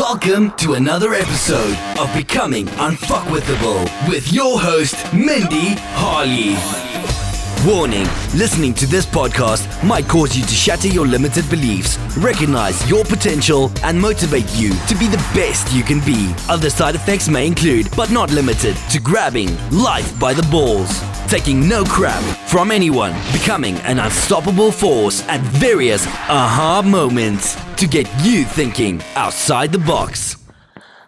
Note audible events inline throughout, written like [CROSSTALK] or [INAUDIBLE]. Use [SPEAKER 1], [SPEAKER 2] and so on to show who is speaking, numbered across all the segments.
[SPEAKER 1] Welcome to another episode of Becoming Unfuckwithable with your host, Mindy Harley. Warning listening to this podcast might cause you to shatter your limited beliefs, recognize your potential, and motivate you to be the best you can be. Other side effects may include, but not limited to, grabbing life by the balls, taking no crap from anyone, becoming an unstoppable force at various aha moments to get you thinking outside the box.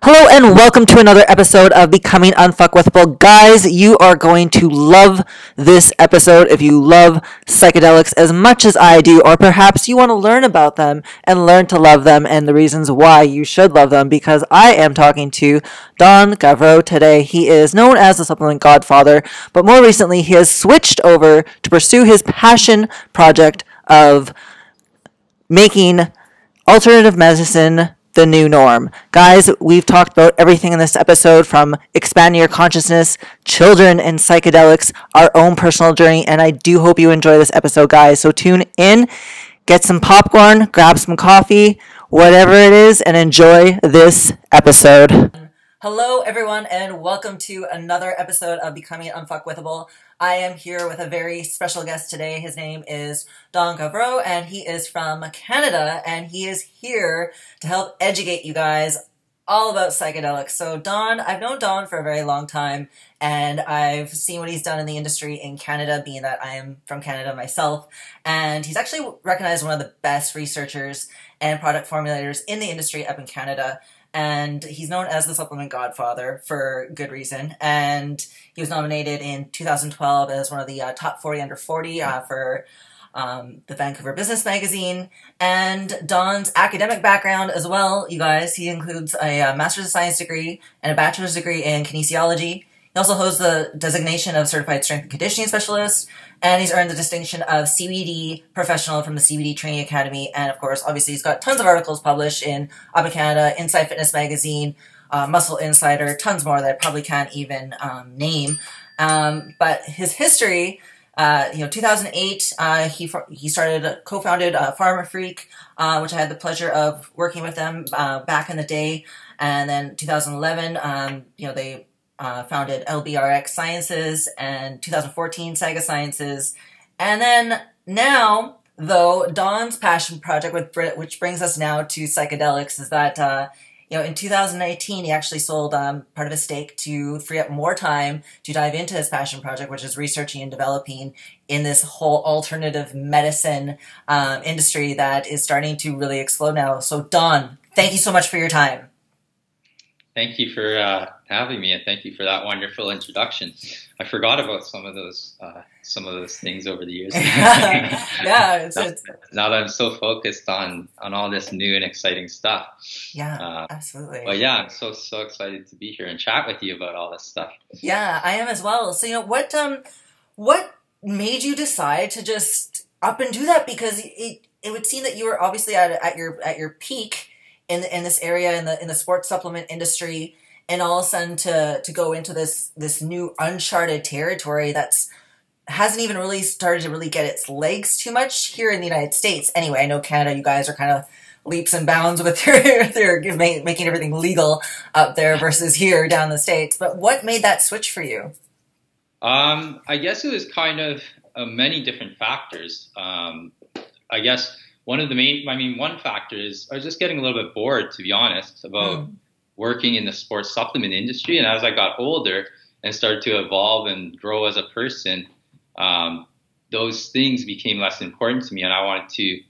[SPEAKER 2] Hello and welcome to another episode of Becoming Unfuckwithable. Guys, you are going to love this episode if you love psychedelics as much as I do, or perhaps you want to learn about them and learn to love them and the reasons why you should love them because I am talking to Don Gavreau today. He is known as the supplement godfather, but more recently he has switched over to pursue his passion project of making alternative medicine the new norm. Guys, we've talked about everything in this episode from expanding your consciousness, children and psychedelics, our own personal journey, and I do hope you enjoy this episode, guys. So tune in, get some popcorn, grab some coffee, whatever it is, and enjoy this episode. Hello, everyone, and welcome to another episode of Becoming Unfuckwithable. I am here with a very special guest today. His name is Don Gavreau, and he is from Canada, and he is here to help educate you guys all about psychedelics. So, Don, I've known Don for a very long time, and I've seen what he's done in the industry in Canada, being that I am from Canada myself. And he's actually recognized one of the best researchers and product formulators in the industry up in Canada and he's known as the supplement godfather for good reason. And he was nominated in 2012 as one of the uh, top 40 under 40 uh, for um, the Vancouver Business Magazine. And Don's academic background as well, you guys, he includes a, a uh, Master's of Science degree and a Bachelor's degree in kinesiology. He also holds the designation of Certified Strength and Conditioning Specialist, and he's earned the distinction of CBD Professional from the CBD Training Academy. And of course, obviously, he's got tons of articles published in in Canada, Inside Fitness Magazine, uh, Muscle Insider, tons more that I probably can't even um, name. Um, but his history, uh, you know, 2008, uh, he he started co-founded uh, Pharma Freak, uh, which I had the pleasure of working with them uh, back in the day. And then 2011, um, you know, they uh, founded LBRX Sciences and 2014 Saga Sciences. And then now, though, Don's passion project, with which brings us now to psychedelics, is that uh, you know in 2019 he actually sold um, part of his stake to free up more time to dive into his passion project, which is researching and developing in this whole alternative medicine um, industry that is starting to really explode now. So, Don, thank you so much for your time.
[SPEAKER 3] Thank you for uh, having me, and thank you for that wonderful introduction. I forgot about some of those uh, some of those things over the years. [LAUGHS] [LAUGHS]
[SPEAKER 2] yeah, it's,
[SPEAKER 3] now,
[SPEAKER 2] it's,
[SPEAKER 3] now, that I'm so focused on on all this new and exciting stuff.
[SPEAKER 2] Yeah, uh, absolutely.
[SPEAKER 3] But yeah, I'm so so excited to be here and chat with you about all this stuff.
[SPEAKER 2] Yeah, I am as well. So you know what um what made you decide to just up and do that because it it would seem that you were obviously at at your at your peak in in this area in the in the sports supplement industry and all of a sudden to to go into this this new uncharted territory that's hasn't even really started to really get its legs too much here in the United States. Anyway, I know Canada, you guys are kind of leaps and bounds with your, [LAUGHS] your making everything legal up there versus here down the states. But what made that switch for you?
[SPEAKER 3] Um, I guess it was kind of uh, many different factors. Um, I guess one of the main, I mean, one factor is I was just getting a little bit bored, to be honest, about mm. working in the sports supplement industry. And as I got older and started to evolve and grow as a person, um, those things became less important to me. And I wanted to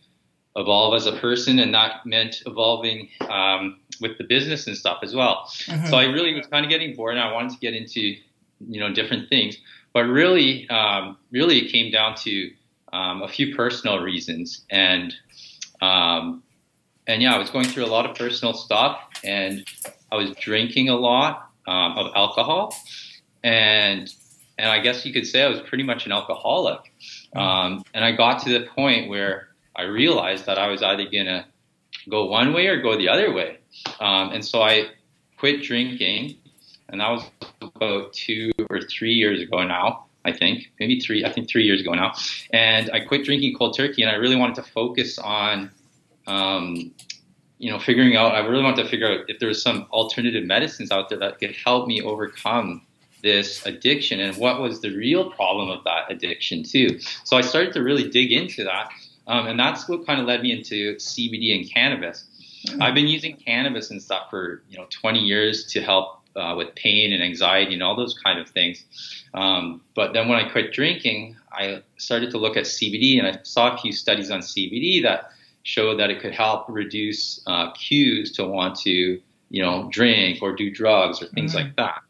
[SPEAKER 3] evolve as a person, and that meant evolving um, with the business and stuff as well. Mm-hmm. So I really was kind of getting bored, and I wanted to get into, you know, different things. But really, um, really, it came down to um, a few personal reasons, and um, and yeah, I was going through a lot of personal stuff, and I was drinking a lot um, of alcohol, and and I guess you could say I was pretty much an alcoholic. Um, and I got to the point where I realized that I was either gonna go one way or go the other way, um, and so I quit drinking, and that was about two or three years ago now. I think maybe three, I think three years ago now. And I quit drinking cold turkey, and I really wanted to focus on um, you know, figuring out, I really wanted to figure out if there was some alternative medicines out there that could help me overcome this addiction and what was the real problem of that addiction too. So I started to really dig into that. Um, and that's what kind of led me into CBD and cannabis. Mm-hmm. I've been using cannabis and stuff for, you know, 20 years to help uh, with pain and anxiety and all those kind of things. Um, but then when I quit drinking, I started to look at CBD and I saw a few studies on CBD that showed that it could help reduce uh, cues to want to, you know, drink or do drugs or things mm-hmm. like that.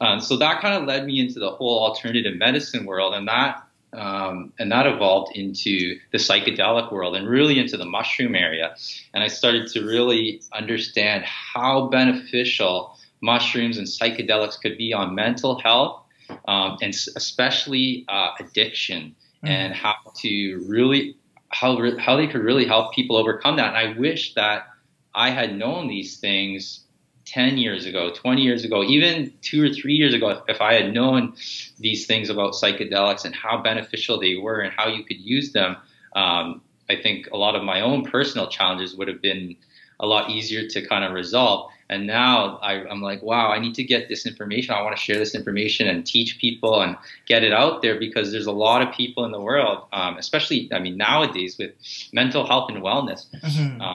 [SPEAKER 3] Um, so that kind of led me into the whole alternative medicine world, and that um, and that evolved into the psychedelic world and really into the mushroom area. And I started to really understand how beneficial mushrooms and psychedelics could be on mental health um, and especially uh, addiction, mm-hmm. and how to really how how they could really help people overcome that. And I wish that I had known these things 10 years ago, 20 years ago, even two or three years ago, if I had known these things about psychedelics and how beneficial they were and how you could use them, um, I think a lot of my own personal challenges would have been a lot easier to kind of resolve. And now I, am like, wow, I need to get this information. I want to share this information and teach people and get it out there because there's a lot of people in the world, um, especially, I mean, nowadays with mental health and wellness. Mm-hmm. Uh,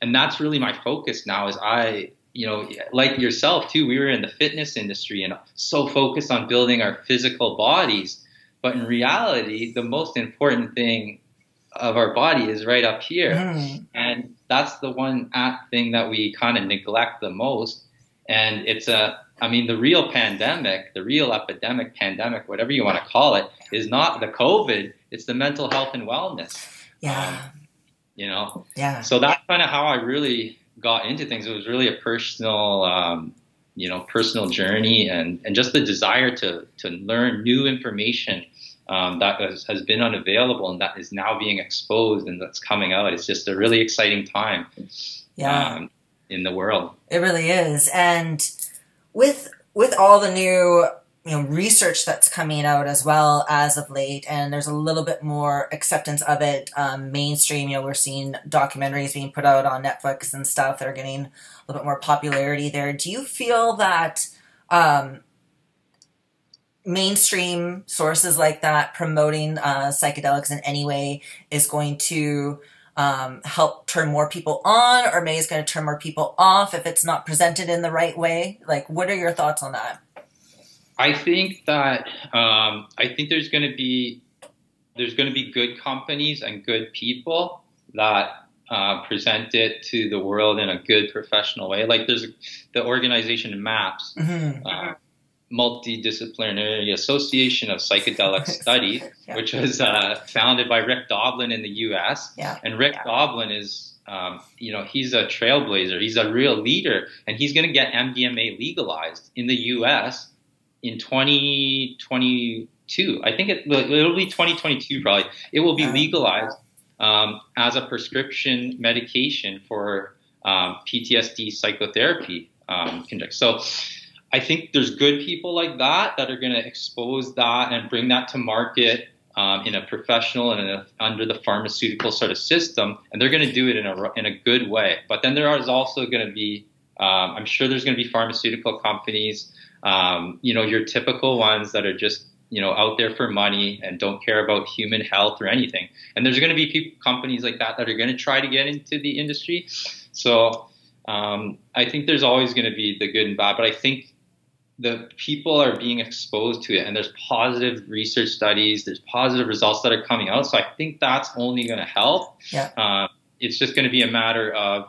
[SPEAKER 3] and that's really my focus now is I, you know, like yourself too, we were in the fitness industry and so focused on building our physical bodies. But in reality, the most important thing of our body is right up here. Mm. And that's the one thing that we kind of neglect the most. And it's a, I mean, the real pandemic, the real epidemic, pandemic, whatever you want to call it, is not the COVID, it's the mental health and wellness.
[SPEAKER 2] Yeah.
[SPEAKER 3] Um, you know?
[SPEAKER 2] Yeah.
[SPEAKER 3] So that's kind of how I really got into things. It was really a personal, um, you know, personal journey and, and just the desire to, to learn new information um, that has, has, been unavailable and that is now being exposed and that's coming out. It's just a really exciting time.
[SPEAKER 2] Yeah. Um,
[SPEAKER 3] in the world.
[SPEAKER 2] It really is. And with with all the new you know research that's coming out as well as of late and there's a little bit more acceptance of it um, mainstream you know we're seeing documentaries being put out on netflix and stuff that are getting a little bit more popularity there do you feel that um, mainstream sources like that promoting uh, psychedelics in any way is going to um, help turn more people on or may is going to turn more people off if it's not presented in the right way. Like what are your thoughts on that?
[SPEAKER 3] I think that um, i think there's going to be there's going to be good companies and good people that uh, present it to the world in a good professional way. Like there's the organization MAPS mm-hmm. uh, Multidisciplinary Association of Psychedelic [LAUGHS] Studies, yeah. which was uh, founded by Rick Doblin in the U.S.
[SPEAKER 2] Yeah.
[SPEAKER 3] And Rick
[SPEAKER 2] yeah.
[SPEAKER 3] Doblin is, um, you know, he's a trailblazer. He's a real leader, and he's going to get MDMA legalized in the U.S. in 2022. I think it, will be 2022 probably. It will be legalized um, as a prescription medication for um, PTSD psychotherapy. Um, so I think there's good people like that that are going to expose that and bring that to market um, in a professional and a, under the pharmaceutical sort of system, and they're going to do it in a in a good way. But then there is also going to be, um, I'm sure there's going to be pharmaceutical companies, um, you know, your typical ones that are just you know out there for money and don't care about human health or anything. And there's going to be people, companies like that that are going to try to get into the industry. So um, I think there's always going to be the good and bad, but I think the people are being exposed to it and there's positive research studies there's positive results that are coming out so i think that's only going to help
[SPEAKER 2] yeah.
[SPEAKER 3] Uh, it's just going to be a matter of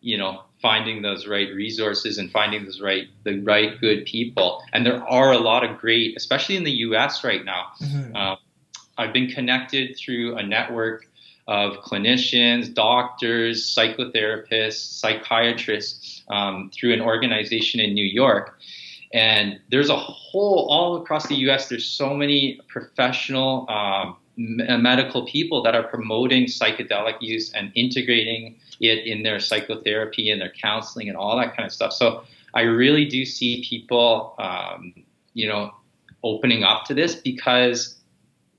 [SPEAKER 3] you know finding those right resources and finding those right the right good people and there are a lot of great especially in the us right now mm-hmm. uh, i've been connected through a network of clinicians doctors psychotherapists psychiatrists um, through an organization in new york and there's a whole, all across the US, there's so many professional um, medical people that are promoting psychedelic use and integrating it in their psychotherapy and their counseling and all that kind of stuff. So I really do see people, um, you know, opening up to this because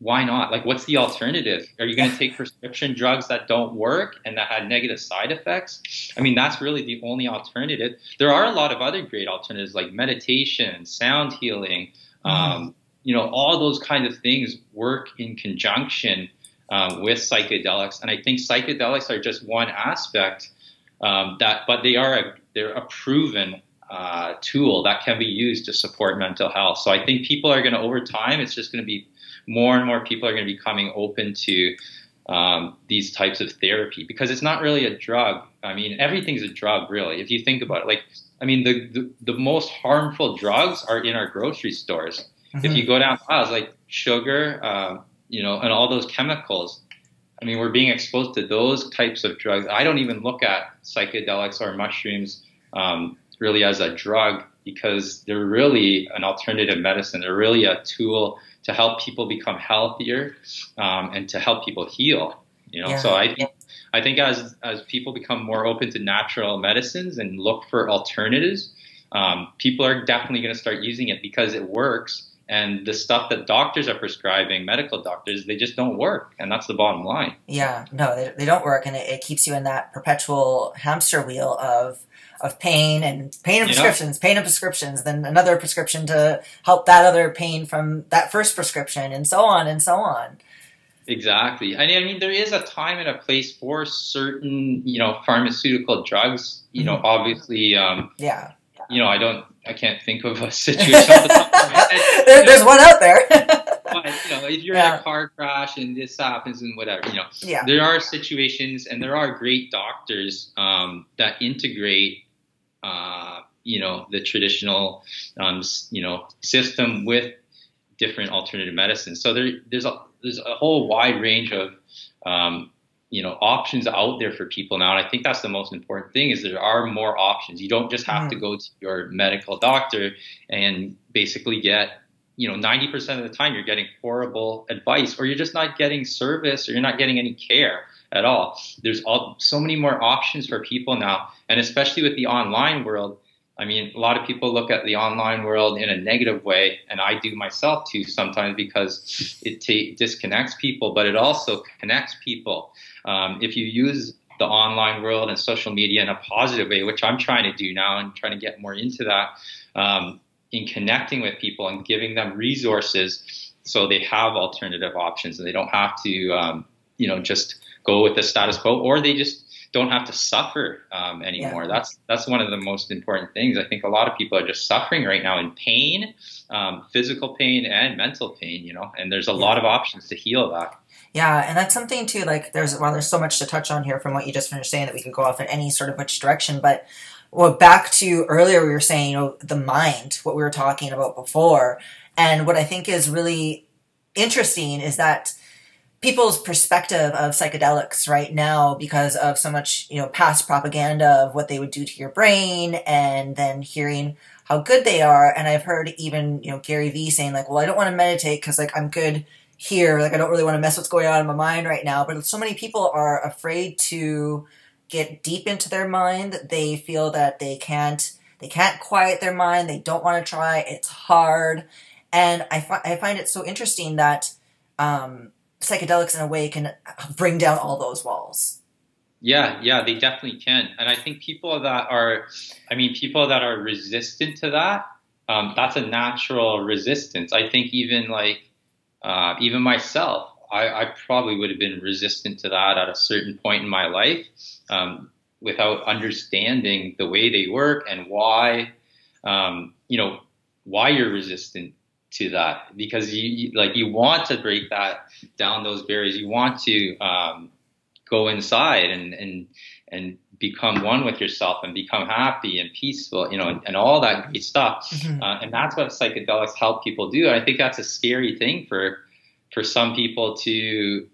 [SPEAKER 3] why not? Like, what's the alternative? Are you going to take prescription drugs that don't work and that had negative side effects? I mean, that's really the only alternative. There are a lot of other great alternatives like meditation, sound healing. Mm-hmm. Um, you know, all those kinds of things work in conjunction um, with psychedelics, and I think psychedelics are just one aspect um, that, but they are a they're a proven uh, tool that can be used to support mental health. So I think people are going to over time, it's just going to be more and more people are going to be coming open to um, these types of therapy because it's not really a drug. I mean, everything's a drug, really. If you think about it, like, I mean, the the, the most harmful drugs are in our grocery stores. Mm-hmm. If you go down aisles, like sugar, uh, you know, and all those chemicals. I mean, we're being exposed to those types of drugs. I don't even look at psychedelics or mushrooms um, really as a drug because they're really an alternative medicine. They're really a tool to help people become healthier um, and to help people heal. You know, yeah. so I think I think as as people become more open to natural medicines and look for alternatives, um, people are definitely going to start using it because it works. And the stuff that doctors are prescribing, medical doctors, they just don't work, and that's the bottom line.
[SPEAKER 2] Yeah, no, they, they don't work, and it, it keeps you in that perpetual hamster wheel of of pain and pain and prescriptions, pain and prescriptions, then another prescription to help that other pain from that first prescription, and so on and so on.
[SPEAKER 3] Exactly. I mean, there is a time and a place for certain, you know, pharmaceutical drugs. You mm-hmm. know, obviously, um,
[SPEAKER 2] yeah.
[SPEAKER 3] You know, I don't, I can't think of a [LAUGHS] situation. the [LAUGHS]
[SPEAKER 2] there, there's one out there. [LAUGHS]
[SPEAKER 3] but you know, if you're yeah. in a car crash and this happens and whatever, you know,
[SPEAKER 2] yeah.
[SPEAKER 3] there are situations and there are great doctors um, that integrate uh, you know the traditional um, you know system with different alternative medicines. So there, there's a there's a whole wide range of um, you know options out there for people now, and I think that's the most important thing is there are more options. You don't just have mm-hmm. to go to your medical doctor and basically get you know 90% of the time you're getting horrible advice or you're just not getting service or you're not getting any care at all. There's all, so many more options for people now, and especially with the online world. I mean, a lot of people look at the online world in a negative way, and I do myself too sometimes because it t- disconnects people, but it also connects people. Um, if you use the online world and social media in a positive way, which I'm trying to do now and trying to get more into that, um, in connecting with people and giving them resources so they have alternative options and they don't have to, um, you know, just go with the status quo, or they just don't have to suffer um, anymore. Yeah. That's that's one of the most important things. I think a lot of people are just suffering right now in pain, um, physical pain and mental pain. You know, and there's a yeah. lot of options to heal that.
[SPEAKER 2] Yeah, and that's something too. Like, there's well, there's so much to touch on here from what you just finished saying that we could go off in any sort of which direction. But well, back to earlier, we were saying, you know, the mind, what we were talking about before, and what I think is really interesting is that people's perspective of psychedelics right now because of so much you know past propaganda of what they would do to your brain and then hearing how good they are. And i've heard even you know gary vee saying like well i don't want to meditate because like i'm good here. Like i don't really want to mess what's going on in my mind right now. But so many people are afraid to get deep into their mind. They feel that they can't they can't quiet their mind. They don't want to try. It's hard. And i, fi- I find it so interesting that um, psychedelics in a way can bring down all those walls.
[SPEAKER 3] Yeah, yeah, they definitely can. And I think people that are, I mean, people that are resistant to that, um, that's a natural resistance. I think even like, uh, even myself, I, I, probably would have been resistant to that at a certain point in my life um, without understanding the way they work and why, um, you know, why you're resistant to that because you, you, like you want to break that down those barriers. You want to um, go inside and and and become one with yourself and become happy and peaceful, you know, and, and all that great stuff. Mm-hmm. Uh, and that's what psychedelics help people do. And I think that's a scary thing for for some people to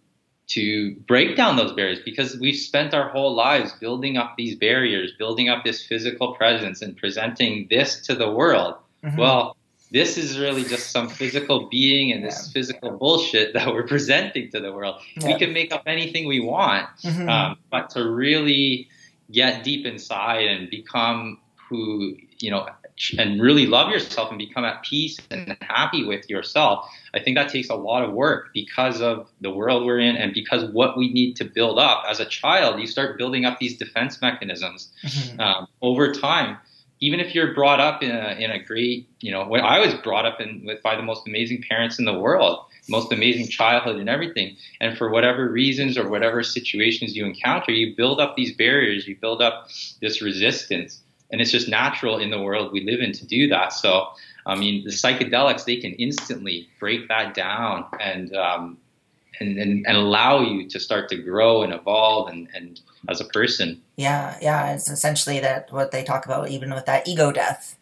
[SPEAKER 3] to break down those barriers because we've spent our whole lives building up these barriers, building up this physical presence and presenting this to the world. Mm-hmm. Well, this is really just some physical being and this yeah. physical bullshit that we're presenting to the world. Yeah. We can make up anything we want, mm-hmm. um, but to really get deep inside and become who you know and really love yourself and become at peace and happy with yourself, I think that takes a lot of work because of the world we're in and because what we need to build up. As a child, you start building up these defense mechanisms mm-hmm. um, over time. Even if you're brought up in a, in a great, you know, when I was brought up in with by the most amazing parents in the world, most amazing childhood and everything. And for whatever reasons or whatever situations you encounter, you build up these barriers, you build up this resistance and it's just natural in the world we live in to do that. So, I mean, the psychedelics they can instantly break that down and um, and, and, and allow you to start to grow and evolve and, and as a person.
[SPEAKER 2] Yeah, yeah, it's essentially that what they talk about even with that ego death.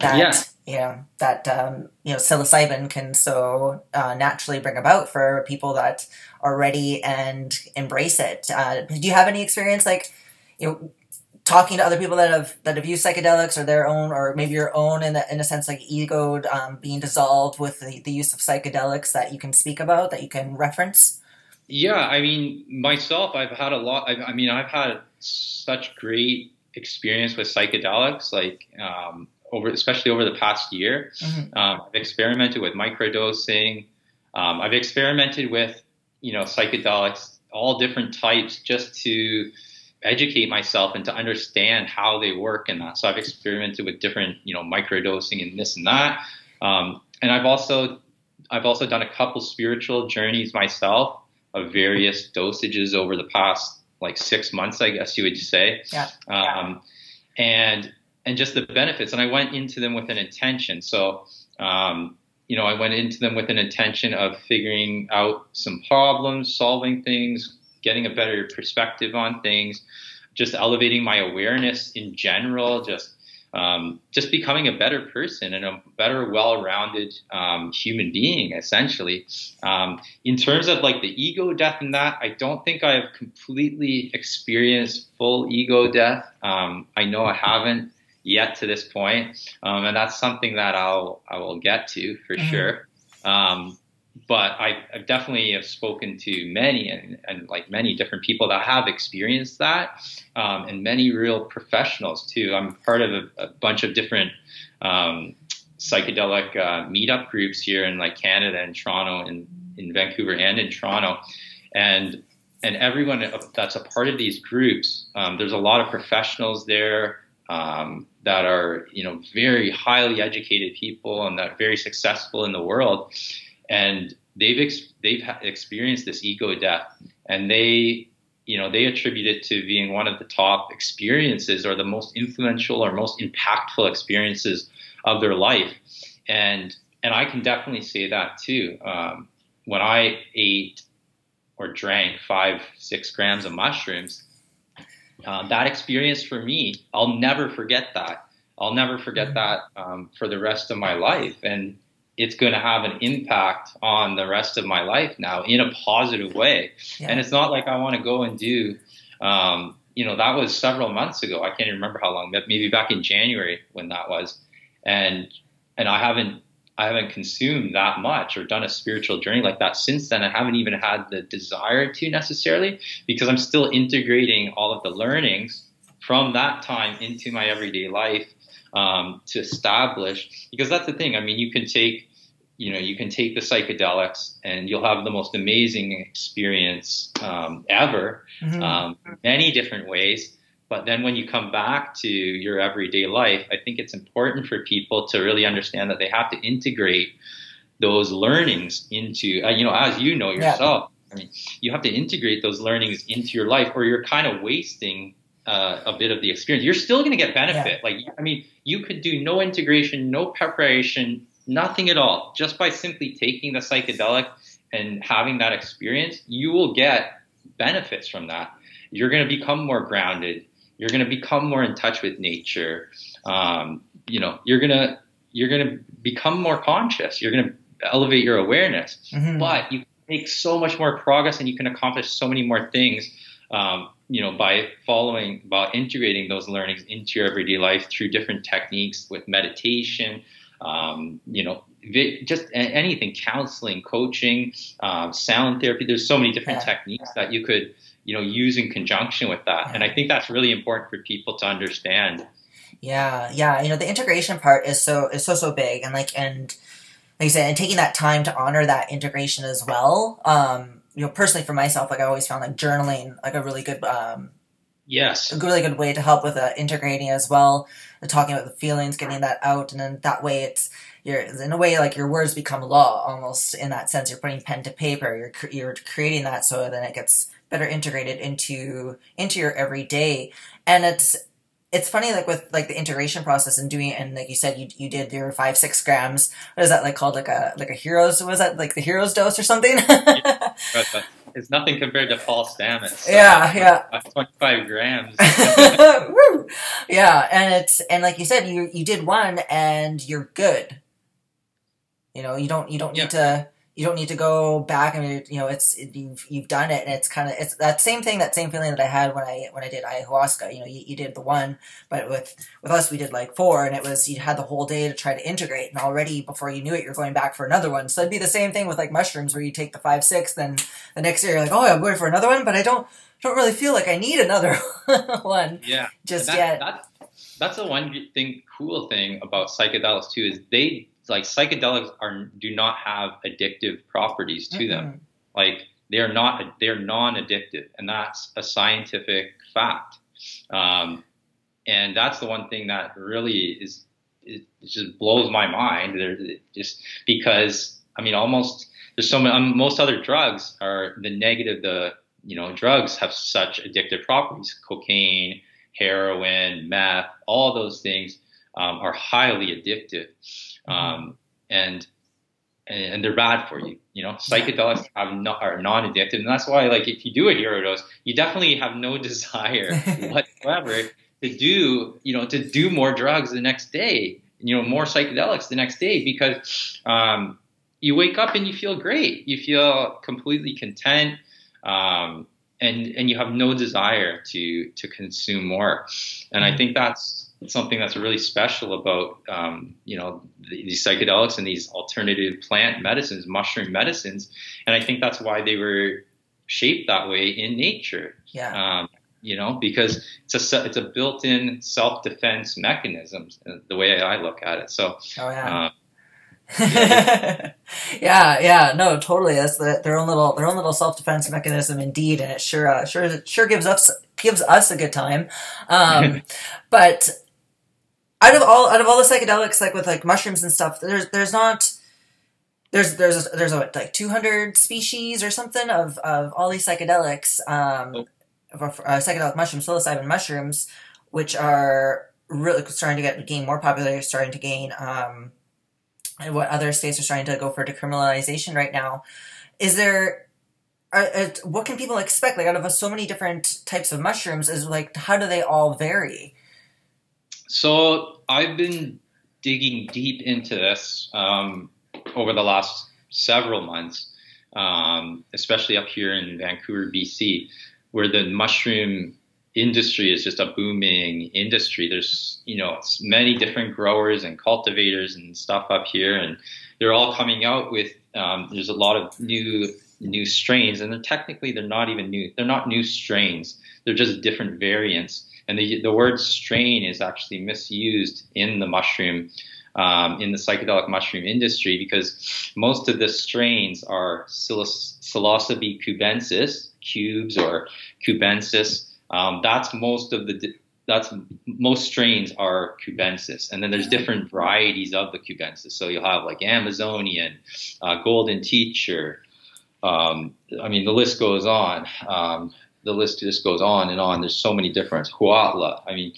[SPEAKER 2] That yeah. you know that um, you know psilocybin can so uh, naturally bring about for people that are ready and embrace it. Uh, do you have any experience like you know talking to other people that have that have used psychedelics or their own or maybe your own in, the, in a sense like ego um, being dissolved with the, the use of psychedelics that you can speak about that you can reference?
[SPEAKER 3] Yeah i mean myself i've had a lot i, I mean i've had such great experience with psychedelics like um, over especially over the past year. Mm-hmm. um, i've experimented with microdosing. Um, i've experimented with you know psychedelics all different types just to educate myself and to understand how they work and that. So I've experimented with different, you know, microdosing and this and that. Um, and I've also I've also done a couple spiritual journeys myself of various dosages over the past like six months, I guess you would say.
[SPEAKER 2] Yeah.
[SPEAKER 3] Um, and and just the benefits. And I went into them with an intention. So um, you know, I went into them with an intention of figuring out some problems, solving things, getting a better perspective on things, just elevating my awareness in general, just um, just becoming a better person and a better, well-rounded um, human being, essentially. Um, in terms of like the ego death and that, I don't think I have completely experienced full ego death. Um, I know I haven't yet to this point, um, and that's something that I'll I will get to for mm-hmm. sure. But I, I definitely have spoken to many and, and, like many different people that have experienced that, um, and many real professionals too. I'm part of a, a bunch of different um, psychedelic uh, meetup groups here in like Canada and Toronto and in Vancouver and in Toronto, and and everyone that's a part of these groups, um, there's a lot of professionals there. Um, that are you know very highly educated people and that are very successful in the world and they've ex- they've experienced this ego death, and they you know they attribute it to being one of the top experiences or the most influential or most impactful experiences of their life, and and I can definitely say that too. Um, when I ate or drank five six grams of mushrooms, uh, that experience for me, I'll never forget that. I'll never forget mm-hmm. that um, for the rest of my life. And it's going to have an impact on the rest of my life now in a positive way. Yeah. And it's not like I want to go and do, um, you know, that was several months ago. I can't even remember how long, maybe back in January when that was. And, and I haven't, I haven't consumed that much or done a spiritual journey like that since then. I haven't even had the desire to necessarily because I'm still integrating all of the learnings from that time into my everyday life um, to establish because that's the thing. I mean, you can take you know you can take the psychedelics and you'll have the most amazing experience um, ever, mm-hmm. um, many different ways. But then when you come back to your everyday life, I think it's important for people to really understand that they have to integrate those learnings into, uh, you know, as you know yourself. Yeah. I mean, you have to integrate those learnings into your life, or you're kind of wasting uh, a bit of the experience. You're still going to get benefit. Yeah. Like, I mean, you could do no integration, no preparation, nothing at all. Just by simply taking the psychedelic and having that experience, you will get benefits from that. You're going to become more grounded. You're going to become more in touch with nature. Um, you know, you're going to you're going to become more conscious. You're going to elevate your awareness. Mm-hmm. But you make so much more progress, and you can accomplish so many more things um, you know, by following, by integrating those learnings into your everyday life through different techniques with meditation, um, you know, just anything, counseling, coaching, um, sound therapy. There's so many different yeah. techniques that you could, you know, use in conjunction with that. And I think that's really important for people to understand.
[SPEAKER 2] Yeah, yeah. You know, the integration part is so is so so big, and like and like I said, and taking that time to honor that integration as well. Um, you know, personally for myself, like I always found like journaling like a really good um
[SPEAKER 3] Yes.
[SPEAKER 2] a really good way to help with uh, integrating as well, talking about the feelings, getting that out, and then that way it's you're in a way like your words become law almost in that sense. You're putting pen to paper. You're you're creating that so then it gets better integrated into into your everyday, and it's it's funny like with like the integration process and doing it and like you said you you did your five six grams what is that like called like a like a hero's was that like the hero's dose or something [LAUGHS]
[SPEAKER 3] uh, it's nothing compared to Paul Stamets. So,
[SPEAKER 2] Yeah, yeah.
[SPEAKER 3] uh, 25 grams. [LAUGHS]
[SPEAKER 2] Woo! Yeah, and it's and like you said, you you did one and you're good. You know, you don't you don't need to you don't need to go back and you know it's it, you've you've done it and it's kind of it's that same thing that same feeling that I had when I when I did ayahuasca. You know, you, you did the one, but with with us we did like four, and it was you had the whole day to try to integrate, and already before you knew it, you're going back for another one. So it'd be the same thing with like mushrooms, where you take the five six, then the next year you're like, oh, I'm going for another one, but I don't don't really feel like I need another [LAUGHS] one
[SPEAKER 3] Yeah.
[SPEAKER 2] just
[SPEAKER 3] that,
[SPEAKER 2] yet.
[SPEAKER 3] That, that's the one thing, cool thing about psychedelics too is they like psychedelics are do not have addictive properties to them. Like they're not they're non-addictive, and that's a scientific fact. Um, and that's the one thing that really is it just blows my mind. There, just because I mean, almost there's so many. Um, most other drugs are the negative. The you know drugs have such addictive properties. Cocaine, heroin, meth, all those things um, are highly addictive, um, and, and they're bad for you. You know, psychedelics have no, are non-addictive, and that's why, like, if you do a hero dose, you definitely have no [LAUGHS] desire [LAUGHS] whatsoever to do, you know, to do more drugs the next day. You know, more psychedelics the next day because um, you wake up and you feel great. You feel completely content. Um, and and you have no desire to to consume more. And I think that's something that's really special about um, you know the, these psychedelics and these alternative plant medicines, mushroom medicines. And I think that's why they were shaped that way in nature.
[SPEAKER 2] Yeah.
[SPEAKER 3] Um, you know, because it's a it's a built-in self-defense mechanism. uh, The way I look at it. So.
[SPEAKER 2] oh yeah.
[SPEAKER 3] Uh, [LAUGHS]
[SPEAKER 2] yeah, yeah, no, totally. That's the, their own little their own little self defense mechanism, indeed, and it sure uh, sure sure gives us gives us a good time. Um, [LAUGHS] but out of all out of all the psychedelics, like with like mushrooms and stuff, there's there's not there's there's there's a, like 200 species or something of of all these psychedelics, um, of, uh, psychedelic mushrooms, psilocybin mushrooms, which are really starting to get gain more popularity, starting to gain. Um, and what other states are starting to go for decriminalization right now. Is there, are, uh, what can people expect? Like out of so many different types of mushrooms, is like how do they all vary?
[SPEAKER 3] So I've been digging deep into this um, over the last several months, um, especially up here in Vancouver, BC, where the mushroom industry is just a booming industry. There's you know many different growers and cultivators and stuff up here, and they're all coming out with. Um, there's a lot of new new strains, and they're technically they're not even new. They're not new strains. They're just different variants. And the the word strain is actually misused in the mushroom. Um, in the psychedelic mushroom industry, because most of the strains are psilocybe cubensis, cubes or cubensis, um, that's most of the that's most strains are cubensis, and then there's different varieties of the cubensis. So you'll have like Amazonian, uh, Golden Teacher. Um, I mean, the list goes on. Um, the list just goes on and on. There's so many different Huautla. I mean,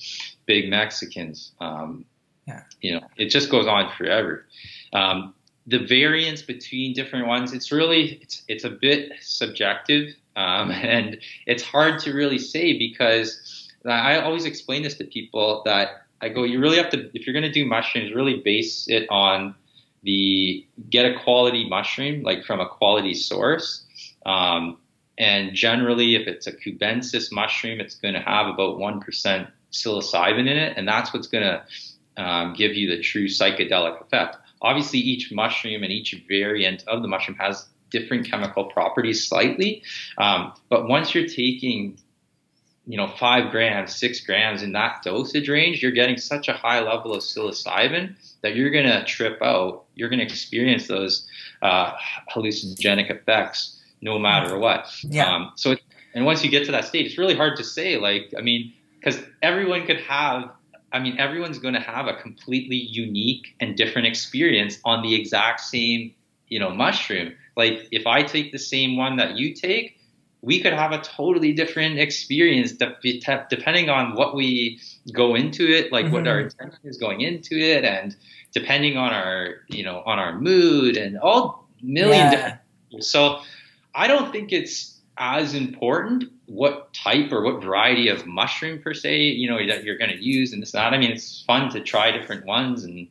[SPEAKER 3] big Mexicans. Um,
[SPEAKER 2] yeah.
[SPEAKER 3] You know, it just goes on forever. Um, the variance between different ones, it's really it's it's a bit subjective. Um, [LAUGHS] and it's hard to really say because I always explain this to people that I go, you really have to, if you're going to do mushrooms, really base it on the get a quality mushroom, like from a quality source. Um, and generally, if it's a cubensis mushroom, it's going to have about 1% psilocybin in it. And that's what's going to um, give you the true psychedelic effect. Obviously, each mushroom and each variant of the mushroom has different chemical properties slightly. Um, but once you're taking you know, five grams, six grams in that dosage range, you're getting such a high level of psilocybin that you're going to trip out. You're going to experience those uh, hallucinogenic effects no matter what.
[SPEAKER 2] Yeah.
[SPEAKER 3] Um, so, it, and once you get to that stage, it's really hard to say. Like, I mean, because everyone could have. I mean, everyone's going to have a completely unique and different experience on the exact same, you know, mushroom. Like, if I take the same one that you take, we could have a totally different experience de- depending on what we go into it, like mm-hmm. what our intention is going into it, and depending on our, you know, on our mood and all million yeah. different. So, I don't think it's as important what type or what variety of mushroom per se, you know, that you're going to use and this that. I mean, it's fun to try different ones and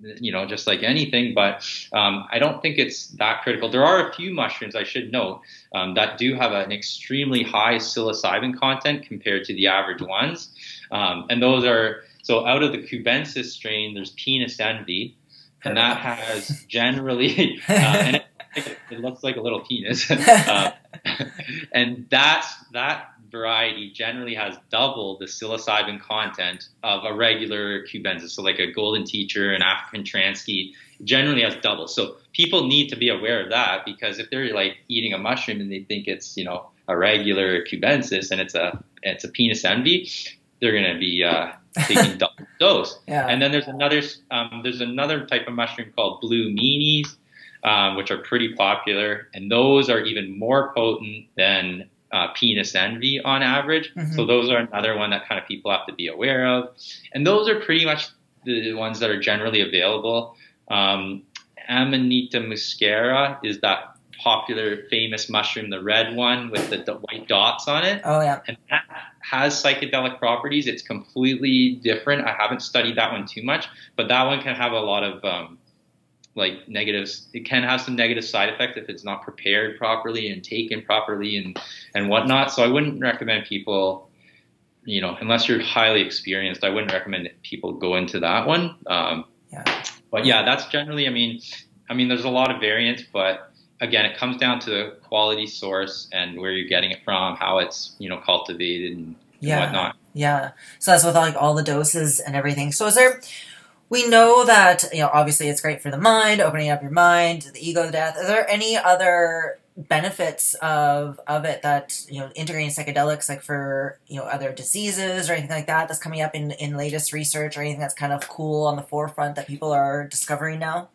[SPEAKER 3] you know, just like anything. But um, I don't think it's that critical. There are a few mushrooms I should note um, that do have an extremely high psilocybin content compared to the average ones, um, and those are so out of the cubensis strain. There's penis envy, and that has generally. [LAUGHS] Uh, and it, looks like a little penis, [LAUGHS] uh, and that's that variety generally has double the psilocybin content of a regular cubensis. So like a golden teacher, an African Transkei generally has double. So people need to be aware of that because if they're like eating a mushroom and they think it's, you know, a regular cubensis and it's a it's a penis envy, they're going to be uh, taking [LAUGHS] double dose.
[SPEAKER 2] Yeah.
[SPEAKER 3] And then there's another um, there's another type of mushroom called blue meanies, um, which are pretty popular, and those are even more potent than uh, penis envy on average. Mm-hmm. So those are another one that kind of people have to be aware of. And those are pretty much the ones that are generally available. Um, Amanita muscaria is that popular, famous mushroom, the red one with the, the white dots on it.
[SPEAKER 2] Oh yeah,
[SPEAKER 3] and that has psychedelic properties. It's completely different. I haven't studied that one too much, but that one can have a lot of um, like negatives. It can have some negative side effects if it's not prepared properly and taken properly and and whatnot. So I wouldn't recommend people, you know, unless you're highly experienced, I wouldn't recommend people go into that one. Um,
[SPEAKER 2] yeah.
[SPEAKER 3] But yeah, that's generally. I mean, I mean, there's a lot of variants, but again, it comes down to the quality source and where you're getting it from, how it's you know cultivated and,
[SPEAKER 2] yeah.
[SPEAKER 3] and whatnot.
[SPEAKER 2] Yeah. So that's with like all the doses and everything. So is there we know that you know obviously it's great for the mind opening up your mind the ego the death are there any other benefits of of it that you know integrating psychedelics like for you know other diseases or anything like that that's coming up in in latest research or anything that's kind of cool on the forefront that people are discovering now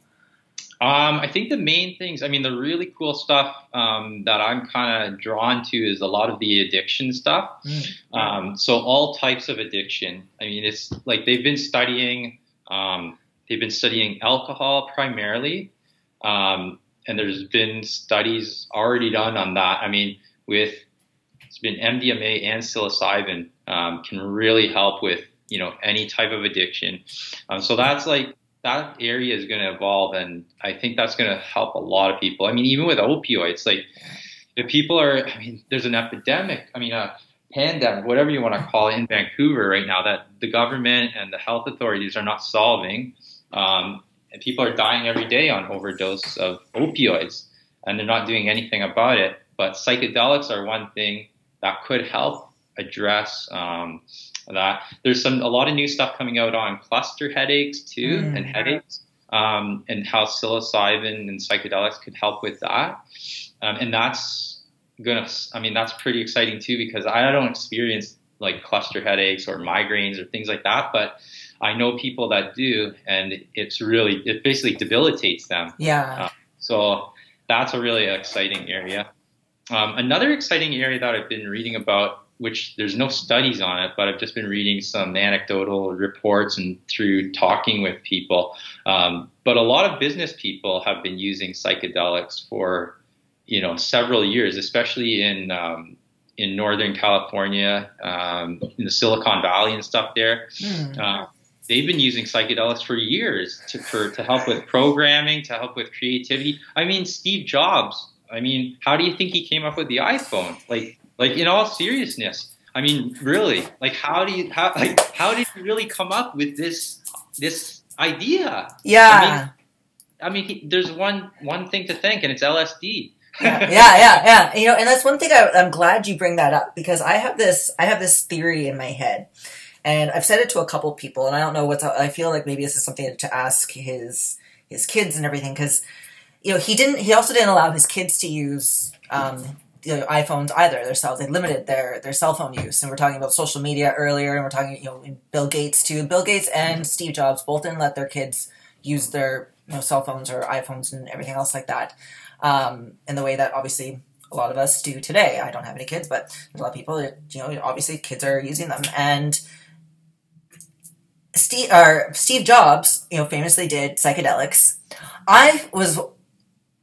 [SPEAKER 3] um, I think the main things, I mean, the really cool stuff um, that I'm kind of drawn to is a lot of the addiction stuff. Mm. Um, so, all types of addiction. I mean, it's like they've been studying um, they've been studying alcohol primarily, um, and there's been studies already done on that. I mean, with it's been MDMA and psilocybin um, can really help with you know any type of addiction. Um, so that's like that area is going to evolve, and I think that's going to help a lot of people. I mean, even with opioids, like if people are, I mean, there's an epidemic. I mean, uh, pandemic, whatever you want to call it, in Vancouver right now that the government and the health authorities are not solving. Um, and people are dying every day on overdose of opioids, and they're not doing anything about it. But psychedelics are one thing that could help address um, that. There's some a lot of new stuff coming out on cluster headaches too, mm. and headaches, um, and how psilocybin and psychedelics could help with that. Um, and that's gonna i mean that's pretty exciting too because i don't experience like cluster headaches or migraines or things like that but i know people that do and it's really it basically debilitates them
[SPEAKER 2] yeah
[SPEAKER 3] uh, so that's a really exciting area um, another exciting area that i've been reading about which there's no studies on it, but I've just been reading some anecdotal reports and through talking with people. Um, but a lot of business people have been using psychedelics for you know several years, especially in um, in Northern California, um, in the Silicon Valley and stuff there. Mm. Uh, they've been using psychedelics for years to for, to help with programming, to help with creativity. I mean, Steve Jobs. I mean, how do you think he came up with the iPhone? Like, like in all seriousness, I mean, really, like how do you how like how did you really come up with this this idea?
[SPEAKER 2] Yeah.
[SPEAKER 3] I mean, I mean, he, there's one one thing to thank, and it's LSD. [LAUGHS]
[SPEAKER 2] yeah, yeah, yeah. You know, and that's one thing I, I'm glad you bring that up because I have this, I have this theory in my head, and I've said it to a couple people, and I don't know what's. I feel like maybe this is something to ask his his kids and everything because you know he didn't. He also didn't allow his kids to use. Um, you know, iPhones either themselves. They limited their their cell phone use, and we're talking about social media earlier, and we're talking you know Bill Gates too. Bill Gates and Steve Jobs both didn't let their kids use their you know cell phones or iPhones and everything else like that um, in the way that obviously a lot of us do today. I don't have any kids, but a lot of people you know, obviously kids are using them. And Steve, or Steve Jobs, you know, famously did psychedelics. I was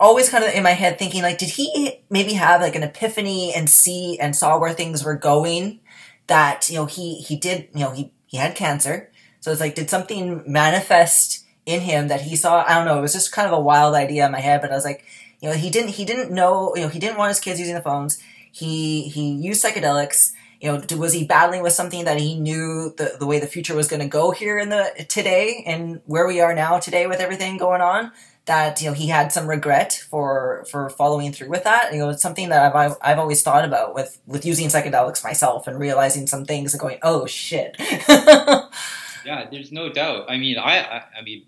[SPEAKER 2] always kind of in my head thinking, like, did he maybe have like an epiphany and see and saw where things were going? That, you know, he, he did, you know, he, he had cancer. So it's like, did something manifest in him that he saw? I don't know. It was just kind of a wild idea in my head, but I was like, you know, he didn't he didn't know you know he didn't want his kids using the phones. He he used psychedelics. You know, was he battling with something that he knew the the way the future was going to go here in the today and where we are now today with everything going on? That you know he had some regret for for following through with that. You know, it's something that I've I've always thought about with with using psychedelics myself and realizing some things and going, oh shit. [LAUGHS]
[SPEAKER 3] yeah, there's no doubt. I mean, I I, I mean.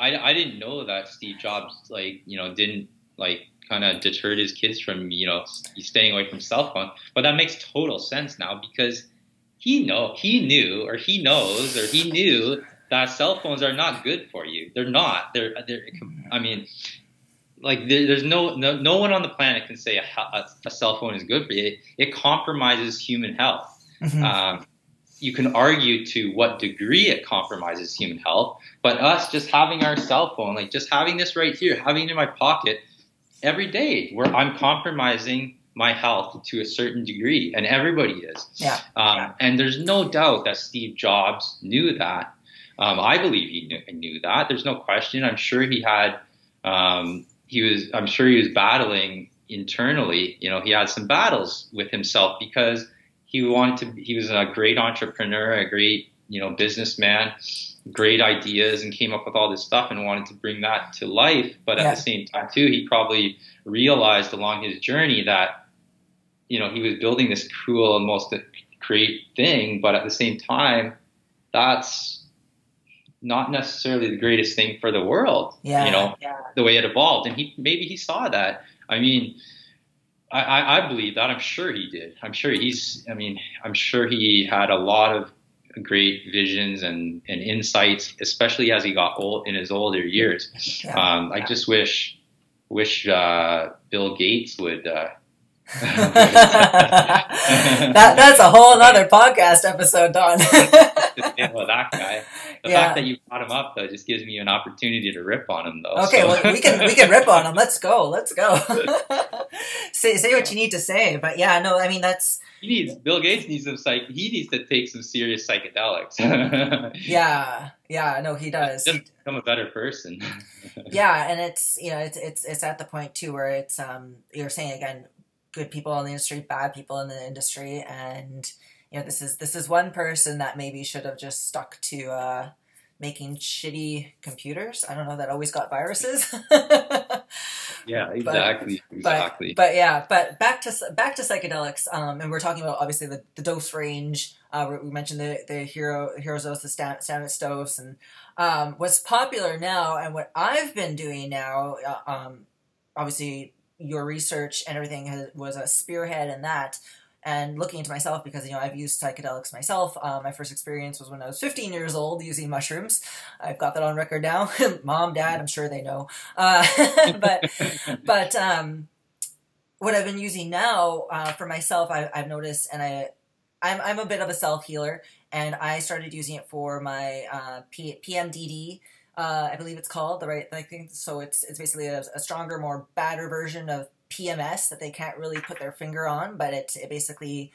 [SPEAKER 3] I, I didn't know that Steve Jobs like you know didn't like kind of deterred his kids from you know staying away from cell phone. But that makes total sense now because he know he knew or he knows or he knew that cell phones are not good for you. They're not. They're they're. I mean, like there, there's no, no no one on the planet can say a, a, a cell phone is good for you. It, it compromises human health. Mm-hmm. Um, you can argue to what degree it compromises human health, but us just having our cell phone, like just having this right here, having it in my pocket, every day where I'm compromising my health to a certain degree, and everybody is.
[SPEAKER 2] Yeah.
[SPEAKER 3] Um, yeah. And there's no doubt that Steve Jobs knew that. Um, I believe he knew, knew, that. There's no question. I'm sure he had. Um, he was. I'm sure he was battling internally. You know, he had some battles with himself because he wanted to. He was a great entrepreneur, a great you know businessman great ideas and came up with all this stuff and wanted to bring that to life. But at the same time, too, he probably realized along his journey that, you know, he was building this cool and most great thing, but at the same time, that's not necessarily the greatest thing for the world.
[SPEAKER 2] Yeah.
[SPEAKER 3] You know,
[SPEAKER 2] yeah.
[SPEAKER 3] the way it evolved. And he maybe he saw that. I mean, I, I believe that. I'm sure he did. I'm sure he's. I mean, I'm sure he had a lot of great visions and, and insights, especially as he got old in his older years. Um, I just wish wish uh, Bill Gates would. Uh, [LAUGHS]
[SPEAKER 2] that that's a whole other podcast episode, Don. [LAUGHS]
[SPEAKER 3] well, that guy. The yeah. fact that you brought him up though just gives me an opportunity to rip on him though.
[SPEAKER 2] Okay, so. well we can we can rip on him. Let's go. Let's go. [LAUGHS] say say what you need to say. But yeah, no, I mean that's
[SPEAKER 3] he needs Bill Gates needs some psych. He needs to take some serious psychedelics. [LAUGHS]
[SPEAKER 2] yeah, yeah, no, he does.
[SPEAKER 3] Just become a better person. [LAUGHS]
[SPEAKER 2] yeah, and it's you know it's it's it's at the point too where it's um you're saying again, good people in the industry, bad people in the industry, and you know this is this is one person that maybe should have just stuck to uh making shitty computers. I don't know that always got viruses. [LAUGHS]
[SPEAKER 3] yeah, exactly,
[SPEAKER 2] but,
[SPEAKER 3] exactly.
[SPEAKER 2] But, but, yeah, but back to back to psychedelics, um, and we're talking about obviously the, the dose range. Uh, we mentioned the the hero heroes dose, the Stamets dose, and um, what's popular now, and what I've been doing now. Uh, um, obviously, your research and everything has, was a spearhead in that and looking into myself because you know I've used psychedelics myself. Um, my first experience was when I was 15 years old using mushrooms. I've got that on record now. [LAUGHS] Mom, Dad, I'm sure they know. Uh, [LAUGHS] but [LAUGHS] but um, what I've been using now uh, for myself, I, have noticed, and I I'm I'm a bit of a self healer, and I started using it for my uh, P- PMDD. Uh, I believe it's called the right. I think so. It's it's basically a, a stronger, more badder version of PMS that they can't really put their finger on, but it, it basically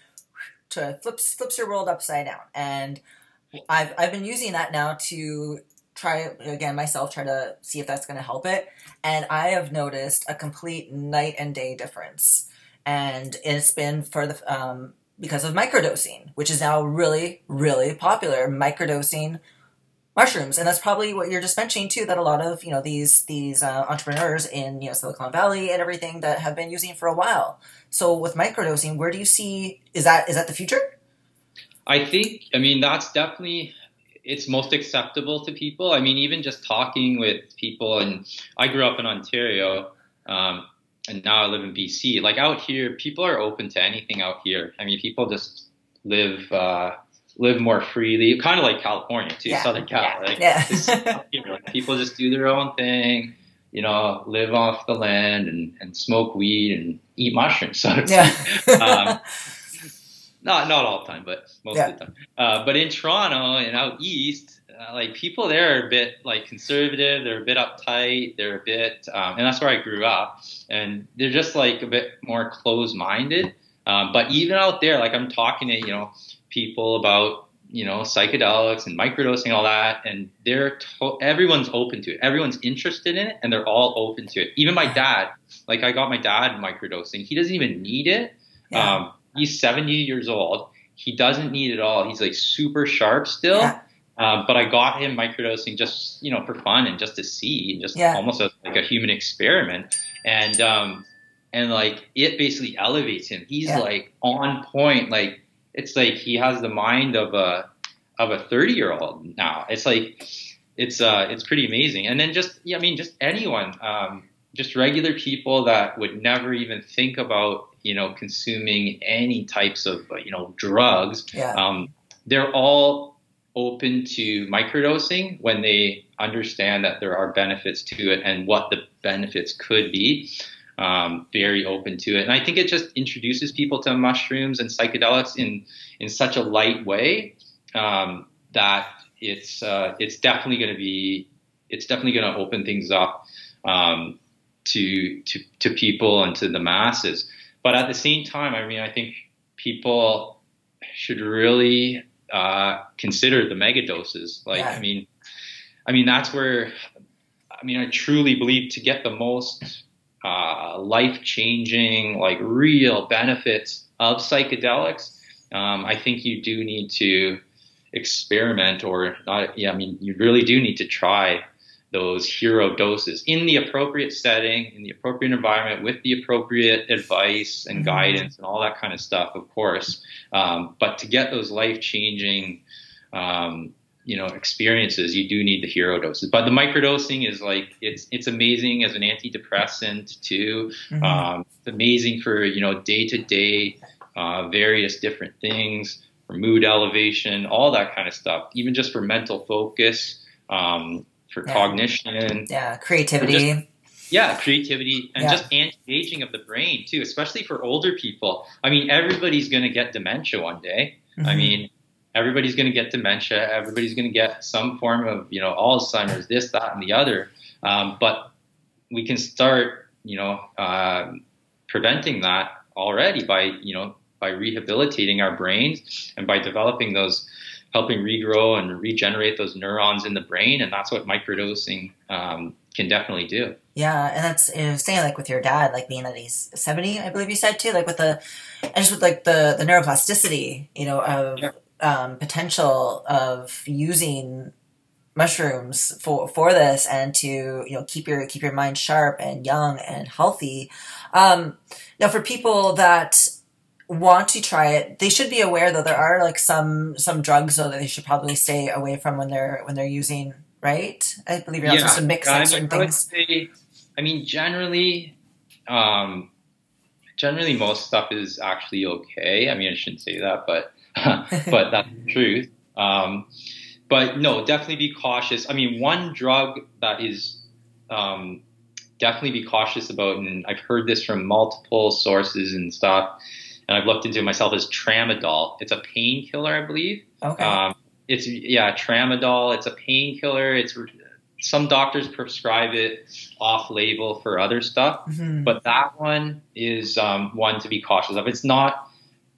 [SPEAKER 2] to flips flips your world upside down. And I've I've been using that now to try again myself try to see if that's going to help it. And i have noticed a complete night and day difference. And it's been for the um, because of microdosing which is now really really popular. Microdosing mushrooms. And that's probably what you're just mentioning too that a lot of you know these these uh, entrepreneurs in you know silicon valley and everything that have been using for a while. So with microdosing where do you see is that is that the future?
[SPEAKER 3] I think i mean that's definitely it's most acceptable to people. I mean even just talking with people and i grew up in ontario um, and now i live in bc like out here people are open to anything out here. I mean people just live uh, live more freely, kind of like California too, yeah. Southern Cal. Yeah. Like,
[SPEAKER 2] yeah.
[SPEAKER 3] you know, people just do their own thing, you know, live off the land and, and smoke weed and eat mushrooms. So yeah. um, [LAUGHS] not not all the time, but most yeah. of the time. Uh, but in Toronto and out east, uh, like people there are a bit like conservative. They're a bit uptight. They're a bit, um, and that's where I grew up. And they're just like a bit more closed-minded. Um, but even out there, like I'm talking to you know people about you know psychedelics and microdosing all that and they're to- everyone's open to it. Everyone's interested in it and they're all open to it. Even my dad like i got my dad microdosing. He doesn't even need it. Yeah. um, he's 70 years old. He doesn't need it all. He's like super sharp still. Yeah. um, but i got him microdosing just you know for fun and just to see and just yeah. almost a, like a human experiment. And um, and like it basically elevates him. He's like on point like it's like he has the mind of a of a 30 year old now. It's like it's uh it's pretty amazing. And then just yeah, I mean just anyone, um, just regular people that would never even think about you know consuming any types of you know drugs.
[SPEAKER 2] Yeah.
[SPEAKER 3] Um, they're all open to microdosing when they understand that there are benefits to it and what the benefits could be um, very open to it. And I think it just introduces people to mushrooms and psychedelics in in such a light way um, that it's uh, it's definitely going to be it's definitely going to open things up um, to to to people and to the masses. But at the same time, I mean, I think people should really uh, consider the mega doses. Like, yeah. I mean, I mean that's where I mean I truly believe to get the most uh, life changing, like real benefits of psychedelics, um, I think you do need to experiment or not. Yeah, I mean, you really do need to try those hero doses in the appropriate setting, in the appropriate environment, with the appropriate advice and mm-hmm. guidance and all that kind of stuff, of course. Um, but to get those life changing um, you know experiences you do need the hero doses but the microdosing is like it's it's amazing as an antidepressant too mm-hmm. um, it's amazing for you know day to day various different things for mood elevation all that kind of stuff even just for mental focus um, for
[SPEAKER 2] yeah.
[SPEAKER 3] cognition
[SPEAKER 2] yeah creativity
[SPEAKER 3] just, yeah creativity and yeah. just anti-aging of the brain too especially for older people i mean everybody's going to get dementia one day mm-hmm. i mean everybody's going to get dementia. Everybody's going to get some form of, you know, Alzheimer's, this, that, and the other. Um, but we can start, you know, uh, preventing that already by, you know, by rehabilitating our brains and by developing those, helping regrow and regenerate those neurons in the brain. And that's what microdosing um, can definitely do.
[SPEAKER 2] Yeah, and that's you know, saying like with your dad, like being that he's seventy, I believe you said too, like with the and just with like the the neuroplasticity, you know, of yeah um, potential of using mushrooms for for this and to you know keep your keep your mind sharp and young and healthy. Um, now, for people that want to try it, they should be aware though there are like some some drugs though that they should probably stay away from when they're when they're using. Right, I believe you're not yeah, supposed to mix I certain things.
[SPEAKER 3] Say, I mean, generally, um, generally most stuff is actually okay. I mean, I shouldn't say that, but [LAUGHS] but that's the truth. Um, but no, definitely be cautious. I mean, one drug that is um, definitely be cautious about, and I've heard this from multiple sources and stuff, and I've looked into it myself, is tramadol. It's a painkiller, I believe.
[SPEAKER 2] Okay.
[SPEAKER 3] Um, it's yeah, tramadol. It's a painkiller. It's some doctors prescribe it off label for other stuff, mm-hmm. but that one is um, one to be cautious of. It's not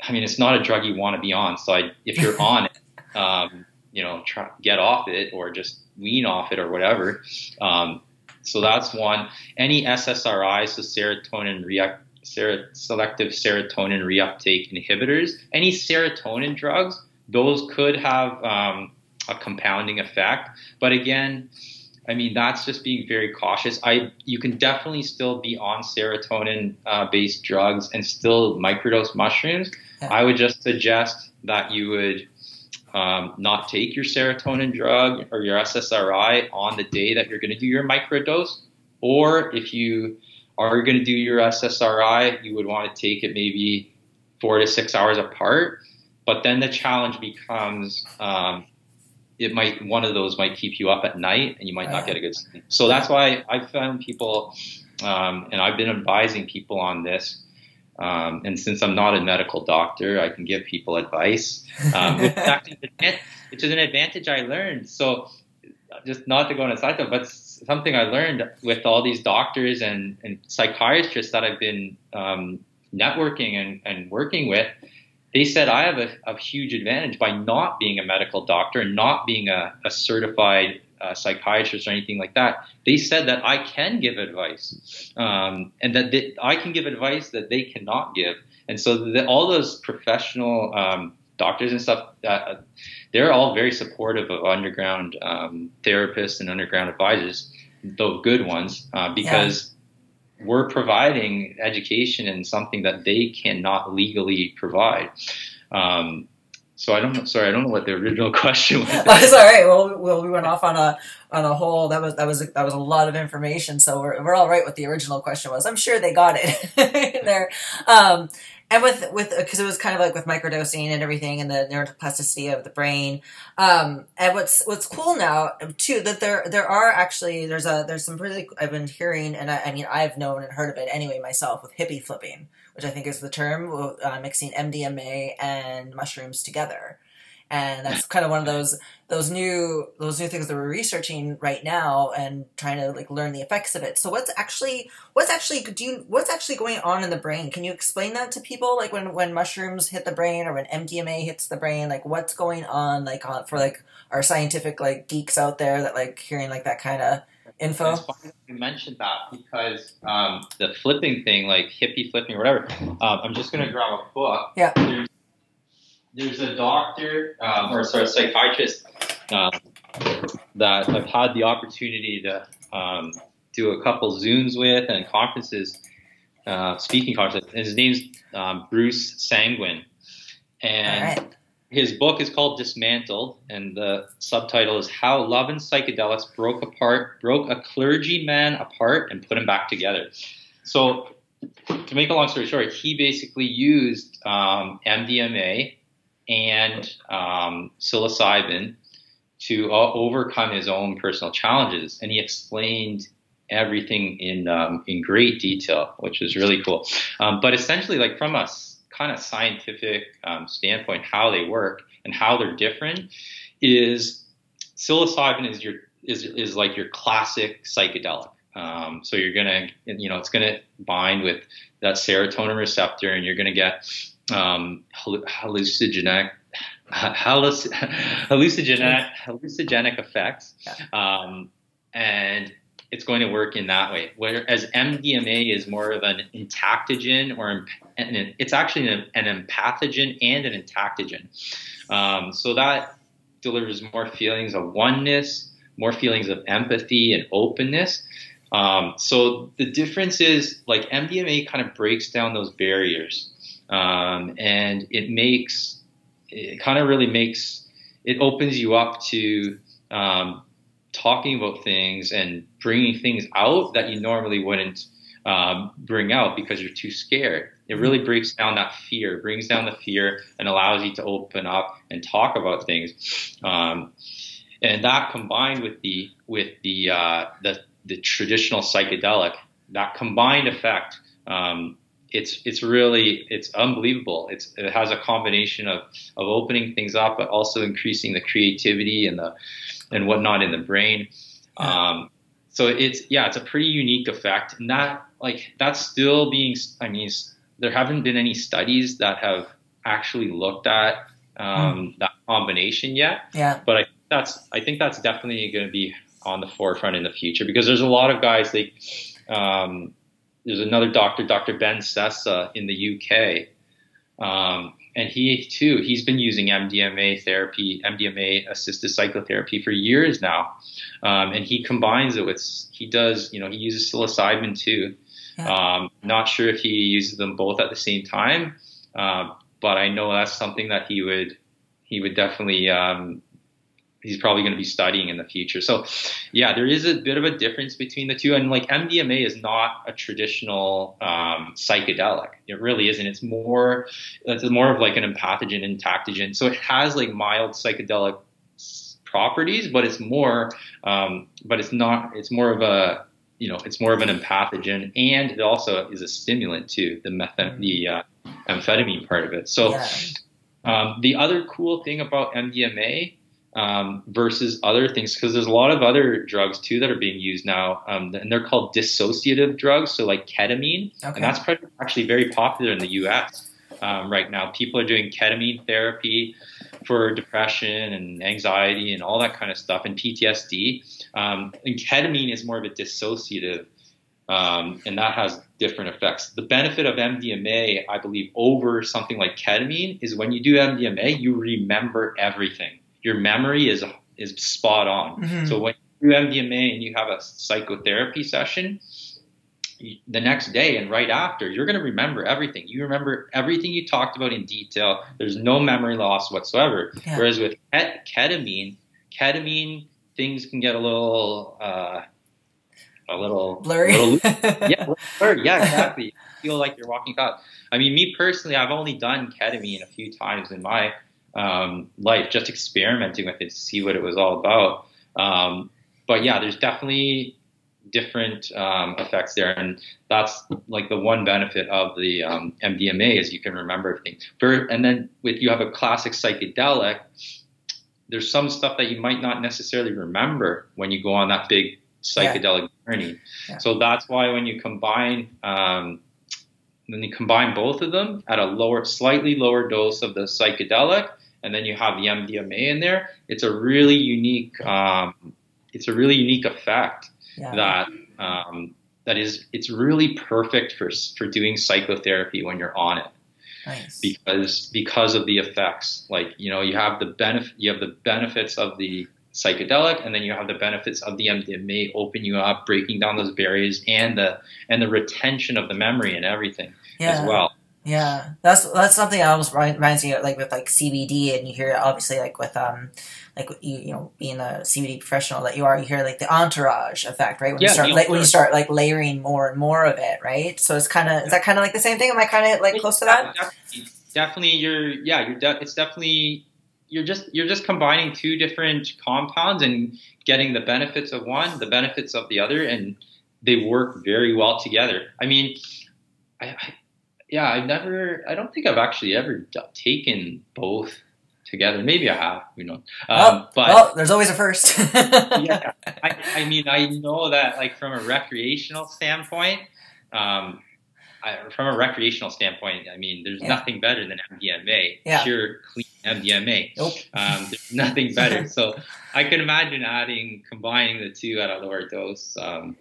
[SPEAKER 3] I mean, it's not a drug you want to be on. So I, if you're [LAUGHS] on it, um, you know, try, get off it or just wean off it or whatever. Um, so that's one. Any SSRIs, so serotonin react, ser- selective serotonin reuptake inhibitors, any serotonin drugs, those could have um, a compounding effect. But again, I mean, that's just being very cautious. I you can definitely still be on serotonin uh, based drugs and still microdose mushrooms. [LAUGHS] I would just suggest that you would um, not take your serotonin drug or your SSRI on the day that you're going to do your microdose, or if you are going to do your SSRI, you would want to take it maybe four to six hours apart. But then the challenge becomes um, it might one of those might keep you up at night and you might not get a good sleep. So that's why I found people, um, and I've been advising people on this. Um, and since I'm not a medical doctor, I can give people advice, um, which, is an advantage I learned. So just not to go on a side note, but something I learned with all these doctors and, and psychiatrists that I've been um, networking and, and working with, they said I have a, a, huge advantage by not being a medical doctor and not being a, a certified uh, psychiatrist or anything like that. They said that I can give advice um, and that they, I can give advice that they cannot give. And so the, all those professional um, doctors and stuff, uh, they're all very supportive of underground um, therapists and underground advisors, the good ones, uh, because yeah. we're providing education in something that they cannot legally provide. Um, so I don't know. Sorry, I don't know what the original [LAUGHS] question was. [LAUGHS]
[SPEAKER 2] That's all right. Well, well, we went off on a on a whole. That was that was that was a lot of information. So we're we're all right. What the original question was. I'm sure they got it [LAUGHS] there. Um, and with with because it was kind of like with microdosing and everything and the neuroplasticity of the brain um, and what's what's cool now too that there there are actually there's a there's some really i've been hearing and I, I mean i've known and heard of it anyway myself with hippie flipping which i think is the term uh, mixing mdma and mushrooms together. And that's kind of one of those those new those new things that we're researching right now and trying to like learn the effects of it. So what's actually what's actually do you what's actually going on in the brain? Can you explain that to people? Like when when mushrooms hit the brain or when mdma hits the brain like what's going on like on, for like our scientific like geeks out there that like hearing like that kind of info It's funny
[SPEAKER 3] you mentioned that because um, the flipping thing like hippie flipping or whatever um, i'm just going to grab a book
[SPEAKER 2] yeah There's
[SPEAKER 3] there's a doctor um, or sorry, a psychiatrist um, that I've had the opportunity to um, do a couple Zooms with and conferences, uh, speaking conferences. His name's um, Bruce Sanguin, and. His book is called Dismantled, and the subtitle is How Love and Psychedelics Broke Apart, Broke a Clergyman Apart, and Put Him Back Together. So to make a long story short, he basically used um, MDMA and um, psilocybin to uh, overcome his own personal challenges. And he explained everything in um, in great detail, which was really cool. Um, but essentially, like from a kind of scientific um, standpoint, how they work and how they're different is psilocybin is your is is like your classic psychedelic. Um, so you're gonna, you know, it's gonna bind with that serotonin receptor, and you're gonna get um, hallucinogenic halluc- [LAUGHS] hallucinogenic hallucinogenic effects, um, and it's going to work in that way. Whereas MDMA is more of an entactogen, or it's actually an, an empathogen and an entactogen. Um, so that delivers more feelings of oneness, more feelings of empathy and openness. Um, so the difference is like MDMA kind of breaks down those barriers um, and it makes it kind of really makes it opens you up to um, talking about things and bringing things out that you normally wouldn't um, bring out because you're too scared. It really breaks down that fear, brings down the fear, and allows you to open up and talk about things. Um, and that combined with the with the uh, the, the traditional psychedelic, that combined effect um, it's it's really it's unbelievable. It's it has a combination of of opening things up, but also increasing the creativity and the and whatnot in the brain. Um, so it's yeah, it's a pretty unique effect, and that like that's still being. I mean, there haven't been any studies that have actually looked at um, mm. that combination yet.
[SPEAKER 2] Yeah.
[SPEAKER 3] But I that's I think that's definitely going to be on the forefront in the future because there's a lot of guys like um, there's another doctor, Dr. Ben Sessa in the UK, um, and he too, he's been using MDMA therapy, MDMA assisted psychotherapy for years now, um, and he combines it with he does, you know, he uses psilocybin too. Yeah. Um, not sure if he uses them both at the same time, uh, but I know that's something that he would he would definitely um, he's probably going to be studying in the future. So, yeah, there is a bit of a difference between the two. And like MDMA is not a traditional um, psychedelic. It really isn't. It's more it's more of like an empathogen and entactogen. So it has like mild psychedelic properties, but it's more, um, but it's not. It's more of a you know, it's more of an empathogen, and it also is a stimulant too. The method, the uh, amphetamine part of it. So. Yeah. Um, the other cool thing about MDMA um, versus other things because there's a lot of other drugs too that are being used now, um, and they're called dissociative drugs. So like ketamine, okay. and that's actually very popular in the U.S. Um, right now. People are doing ketamine therapy for depression and anxiety and all that kind of stuff, and PTSD. Um, and ketamine is more of a dissociative. Um, and that has different effects. The benefit of MDMA, I believe, over something like ketamine is when you do MDMA, you remember everything your memory is is spot on. Mm-hmm. So when you do MDMA and you have a psychotherapy session, the next day and right after, you're going to remember everything. You remember everything you talked about in detail. There's no memory loss whatsoever. Yeah. Whereas with ketamine, ketamine things can get a little uh, a little
[SPEAKER 2] blurry. [LAUGHS]
[SPEAKER 3] A little, yeah, blurry. Yeah, exactly. feel like you're walking out. I mean, me personally, I've only done ketamine a few times in my um, life, just experimenting with it to see what it was all about. Um, but yeah, there's definitely different um, effects there, and that's like the one benefit of the um, MDMA is you can remember everything. For, and then with you have a classic psychedelic, there's some stuff that you might not necessarily remember when you go on that big psychedelic yeah. journey. Yeah. So that's why when you combine um, then you combine both of them at a lower, slightly lower dose of the psychedelic, and then you have the MDMA in there, it's a really unique um, it's a really unique effect yeah. that um, that is it's really perfect for for doing psychotherapy when you're on it.
[SPEAKER 2] Nice.
[SPEAKER 3] Because because of the effects, like you know, you have the benefit you have the benefits of the psychedelic, and then you have the benefits of the MDMA open you up, breaking down those barriers, and the and the retention of the memory and everything yeah. as well.
[SPEAKER 2] Yeah, that's that's something I was reminds me of, like with like CBD, and you hear it obviously like with um like you you know being a CBD professional that you are, you hear like the entourage effect, right? When yeah, you start like, when you start like layering more and more of it, right? So it's kind of is that kind of like the same thing? Am I kind of like close to that?
[SPEAKER 3] Definitely, definitely you're yeah, you're de- it's definitely you're just you're just combining two different compounds and getting the benefits of one, the benefits of the other, and they work very well together. I mean, I, I yeah, I've never. I don't think I've actually ever taken both together. Maybe I have, you know. Um,
[SPEAKER 2] well, but well, there's always a first. [LAUGHS]
[SPEAKER 3] yeah, I, I, mean, I know that like from a recreational standpoint, um, I, from a recreational standpoint, I mean, there's yeah. nothing better than MDMA,
[SPEAKER 2] yeah.
[SPEAKER 3] pure clean MDMA.
[SPEAKER 2] Nope.
[SPEAKER 3] Um, there's nothing better. so I could imagine adding, combining the two at a lower dose. Um,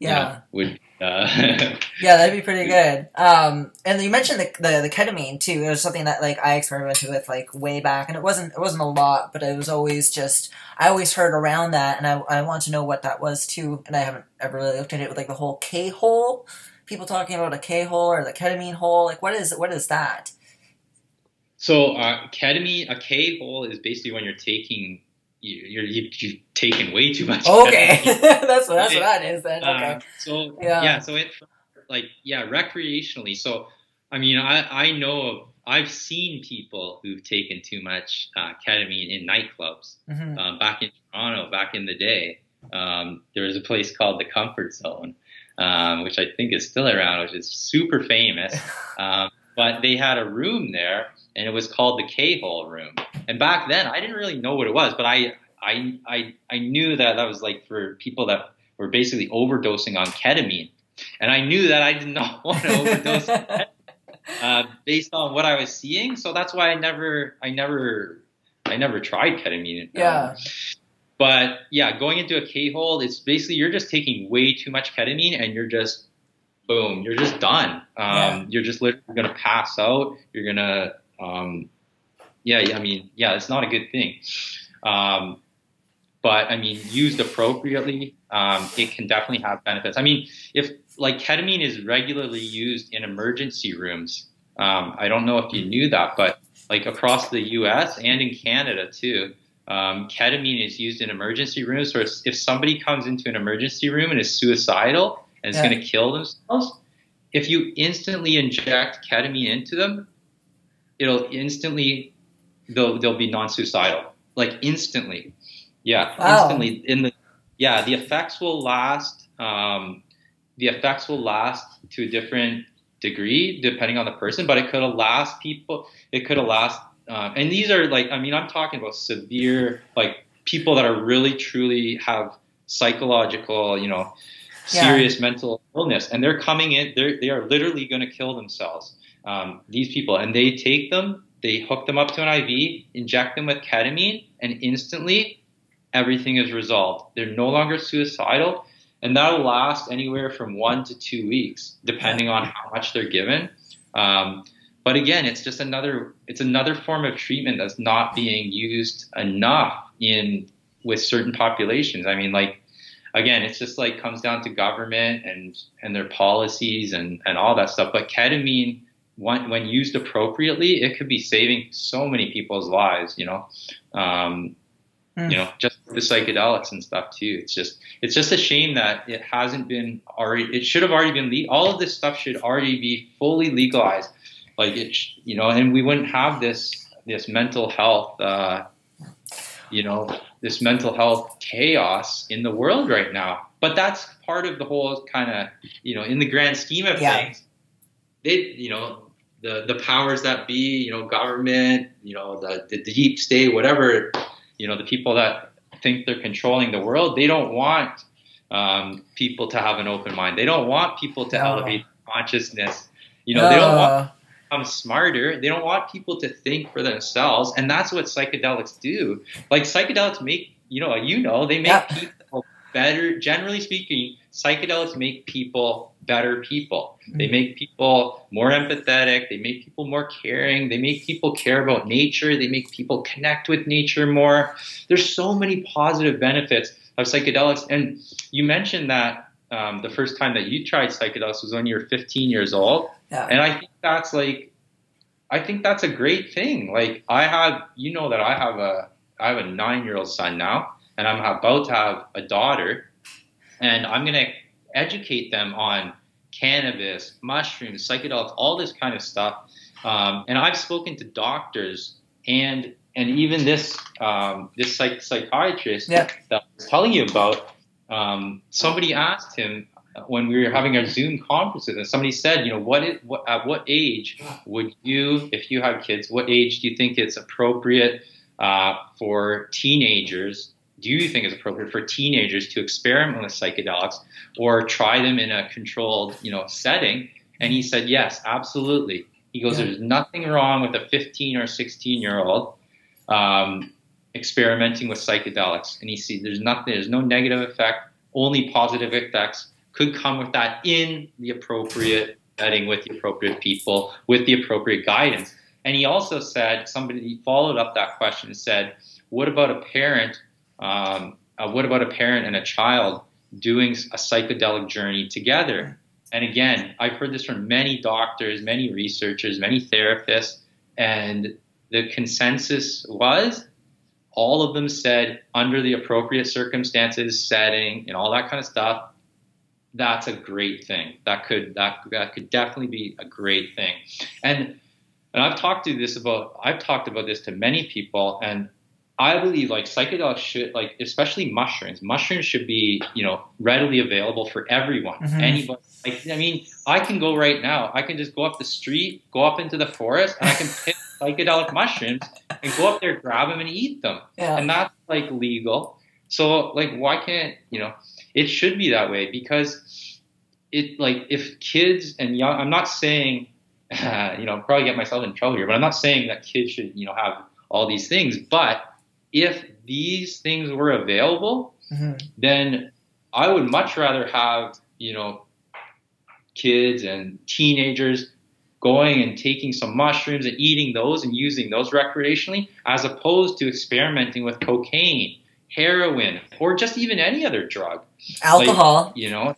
[SPEAKER 2] yeah.
[SPEAKER 3] You know, would uh, [LAUGHS]
[SPEAKER 2] yeah, that'd be pretty good. Um, and you mentioned the, the, the ketamine too. It was something that like I experimented with like way back, and it wasn't it wasn't a lot, but it was always just I always heard around that, and I I want to know what that was too. And I haven't ever really looked at it with like the whole K hole. People talking about a K hole or the ketamine hole. Like what is what is that?
[SPEAKER 3] So uh, ketamine, a K hole is basically when you're taking you, are you, you've taken way too much.
[SPEAKER 2] Okay, [LAUGHS] [LAUGHS] that's what that's what that is then. Okay.
[SPEAKER 3] So yeah. yeah, so it like yeah, recreationally. So I mean, I I know of I've seen people who've taken too much uh, ketamine in nightclubs. Mm-hmm. Uh, back in Toronto, back in the day, um, there was a place called the Comfort Zone, um, which I think is still around, which is super famous. [LAUGHS] Um, but they had a room there, and it was called the K Hole Room. And back then, I didn't really know what it was, but I I I I knew that that was like for people that were basically overdosing on ketamine, and I knew that I did not [LAUGHS] want to overdose [LAUGHS] uh, based on what I was seeing. So that's why I never I never I never tried ketamine.
[SPEAKER 2] Yeah. Um,
[SPEAKER 3] but yeah, going into a K hole, it's basically you're just taking way too much ketamine and you're just boom, you're just done. Um, yeah. You're just literally gonna pass out. You're gonna um, yeah, yeah, I mean, yeah, it's not a good thing. Um, but I mean, used appropriately, um, it can definitely have benefits. I mean, if like ketamine is regularly used in emergency rooms, um, I don't know if you knew that, but like across the U.S. and in Canada too, um, ketamine is used in emergency rooms. So if, if somebody comes into an emergency room and is suicidal and is
[SPEAKER 2] Yeah.
[SPEAKER 3] going to kill themselves, if you instantly inject ketamine into them, it'll instantly they'll they'll be non-suicidal, like instantly. Yeah,
[SPEAKER 2] Wow.
[SPEAKER 3] instantly. In the yeah, the effects will last. Um, the effects will last to a different degree depending on the person, but it could last people. It could last, um, and these are like I mean I'm talking about severe like people that are really truly have psychological you know
[SPEAKER 2] Yeah.
[SPEAKER 3] serious mental illness and they're coming in they're, they are literally going to kill themselves um, these people and they take them they hook them up to an iv inject them with ketamine and instantly everything is resolved. They're no longer suicidal and that'll last anywhere from one to two weeks depending on how much they're given. Um, but again it's just another it's another form of treatment that's not being used enough in with certain populations. I mean like again, it's just like comes down to government and and their policies and and all that stuff. But ketamine, when when used appropriately, it could be saving so many people's lives. You know, um,
[SPEAKER 2] Mm.
[SPEAKER 3] you know, just the psychedelics and stuff too. It's just it's just a shame that it hasn't been already. It should have already been. Le- all of this stuff should already be fully legalized. Like it, sh- you know, and we wouldn't have this this mental health. Uh, you know, this mental health chaos in the world right now. But that's part of the whole kind of, you know, in the grand scheme of
[SPEAKER 2] Yeah.
[SPEAKER 3] things, they, you know, the the powers that be, you know, government, you know, the, the deep state, whatever, you know, the people that think they're controlling the world, they don't want um, people to have an open mind. They don't want people to
[SPEAKER 2] No.
[SPEAKER 3] elevate consciousness. You know, they don't want become smarter. They don't want people to think for themselves, and that's what psychedelics do. Like psychedelics make you know you know they make
[SPEAKER 2] Yeah.
[SPEAKER 3] people better. Generally speaking, psychedelics make people better people. They
[SPEAKER 2] Mhm.
[SPEAKER 3] make people more empathetic. They make people more caring. They make people care about nature. They make people connect with nature more. There's so many positive benefits of psychedelics. And you mentioned that um, the first time that you tried psychedelics was when you were 15 years old.
[SPEAKER 2] yeah.
[SPEAKER 3] And I think that's like, I think that's a great thing. Like I have, you know, that I have a, I have a nine-year-old son now, and I'm about to have a daughter, and I'm gonna educate them on cannabis, mushrooms, psychedelics, all this kind of stuff. Um, and I've spoken to doctors and and even this um, this psych- psychiatrist
[SPEAKER 2] Yeah.
[SPEAKER 3] that I was telling you about. Um, somebody asked him when we were having our Zoom conferences, and somebody said, you know, what, is, what at what age would you, if you have kids, what age do you think it's appropriate uh, for teenagers? Do you think it's appropriate for teenagers to experiment with psychedelics or try them in a controlled, you know, setting? And he said, yes, absolutely. He goes,
[SPEAKER 2] Yeah.
[SPEAKER 3] there's nothing wrong with a 15 or 16 year old um, experimenting with psychedelics. And he sees there's nothing, there's no negative effect, only positive effects could come with that in the appropriate setting with the appropriate people, with the appropriate guidance. And he also said, somebody followed up that question and said, what about a parent? Um, uh, what about a parent and a child doing a psychedelic journey together? And again, I've heard this from many doctors, many researchers, many therapists, and the consensus was all of them said under the appropriate circumstances, setting, and all that kind of stuff, that's a great thing. That could that that could definitely be a great thing. And and I've talked to this about I've talked about this to many people and I believe like psychedelics should like especially mushrooms. Mushrooms should be, you know, readily available for everyone.
[SPEAKER 2] Mhm.
[SPEAKER 3] Anybody like I mean, I can go right now. I can just go up the street, go up into the forest, and I can pick [LAUGHS] psychedelic mushrooms and go up there, grab them, and eat them
[SPEAKER 2] yeah.
[SPEAKER 3] and that's like legal. So like, why can't you know? It should be that way because it like if kids and young. I'm not saying uh, [SIGHS] you know probably get myself in trouble here, but I'm not saying that kids should you know have all these things. But if these things were available,
[SPEAKER 2] Mhm.
[SPEAKER 3] then I would much rather have you know kids and teenagers going and taking some mushrooms and eating those and using those recreationally, as opposed to experimenting with cocaine, heroin, or just even any other drug.
[SPEAKER 2] Alcohol.
[SPEAKER 3] Like, you know,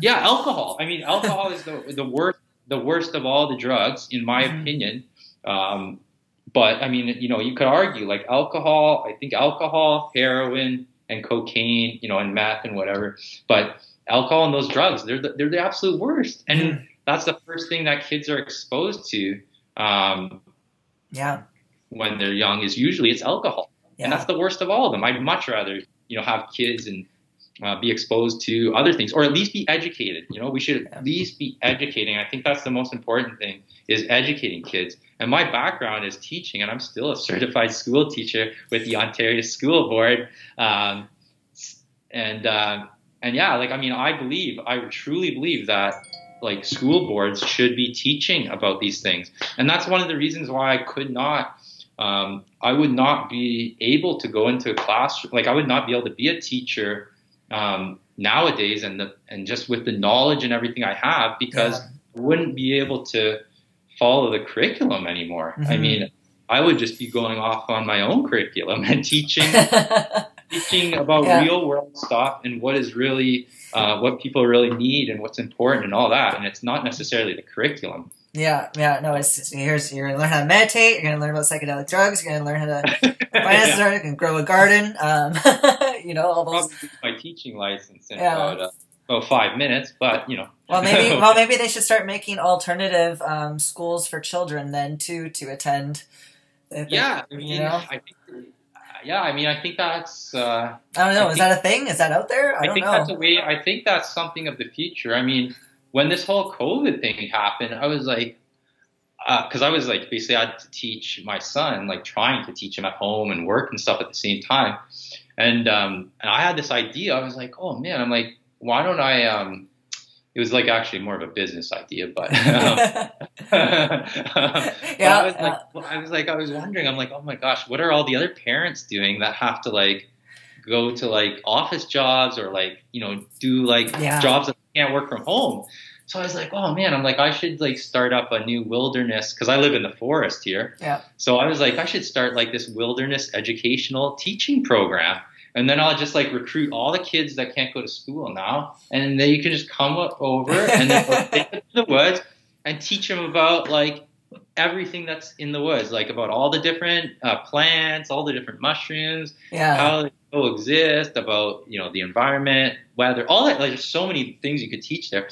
[SPEAKER 3] yeah, alcohol. I mean, alcohol is the the worst the worst of all the drugs, in my mm-hmm. opinion. Um, but I mean, you know, you could argue like alcohol. I think alcohol, heroin, and cocaine, you know, and meth and whatever. But alcohol and those drugs, they're the, they're the absolute worst, and mm. that's the first thing that kids are exposed to. Um,
[SPEAKER 2] yeah.
[SPEAKER 3] When they're young, is usually it's alcohol, yeah. and that's the worst of all of them. I'd much rather you know have kids and uh, be exposed to other things, or at least be educated. You know, we should at least be educating. I think that's the most important thing is educating kids. And my background is teaching, and I'm still a certified school teacher with the Ontario School Board. Um, and uh, and yeah, like I mean, I believe, I truly believe that like school boards should be teaching about these things, and that's one of the reasons why I could not. Um, I would not be able to go into a classroom. Like I would not be able to be a teacher um, nowadays, and the and just with the knowledge and everything I have, because yeah. I wouldn't be able to follow the curriculum anymore. Mm-hmm. I mean, I would just be going off on my own curriculum and teaching [LAUGHS] teaching about yeah. real world stuff and what is really uh, what people really need and what's important and all that. And it's not necessarily the curriculum.
[SPEAKER 2] Yeah, yeah, no. It's here's you're gonna learn how to meditate. You're gonna learn about psychedelic drugs. You're gonna learn how to [LAUGHS] finance yeah. and grow a garden. Um, [LAUGHS] you know, all those.
[SPEAKER 3] My teaching license in yeah. about uh, five minutes, but you know.
[SPEAKER 2] well, maybe [LAUGHS] well maybe they should start making alternative um, schools for children then too to attend.
[SPEAKER 3] yeah, I mean, you know? I think, yeah, I mean, I think that's. Uh,
[SPEAKER 2] I don't know. I is that a thing? Is that out there? I,
[SPEAKER 3] I think
[SPEAKER 2] know.
[SPEAKER 3] that's a way. I think that's something of the future. I mean, when this whole COVID thing happened, I was like, because uh, I was like, basically, I had to teach my son, like trying to teach him at home and work and stuff at the same time, and um, and I had this idea. I was like, oh man, I'm like, why don't I? Um, it was like actually more of a business idea, but [LAUGHS] [LAUGHS] yeah, I was like, I was like, I was wondering, I'm like, oh my gosh, what are all the other parents doing that have to like go to like office jobs or like you know do like yeah. jobs that can't work from home? So I was like, oh man, I'm like, I should like start up a new wilderness because I live in the forest here.
[SPEAKER 2] Yeah.
[SPEAKER 3] So I was like, I should start like this wilderness educational teaching program and then I'll just like recruit all the kids that can't go to school now, and then you can just come up over and then take them to the woods and teach them about like everything that's in the woods, like about all the different uh, plants, all the different mushrooms,
[SPEAKER 2] yeah.
[SPEAKER 3] how they coexist, about you know the environment, weather, all that. Like there's so many things you could teach there.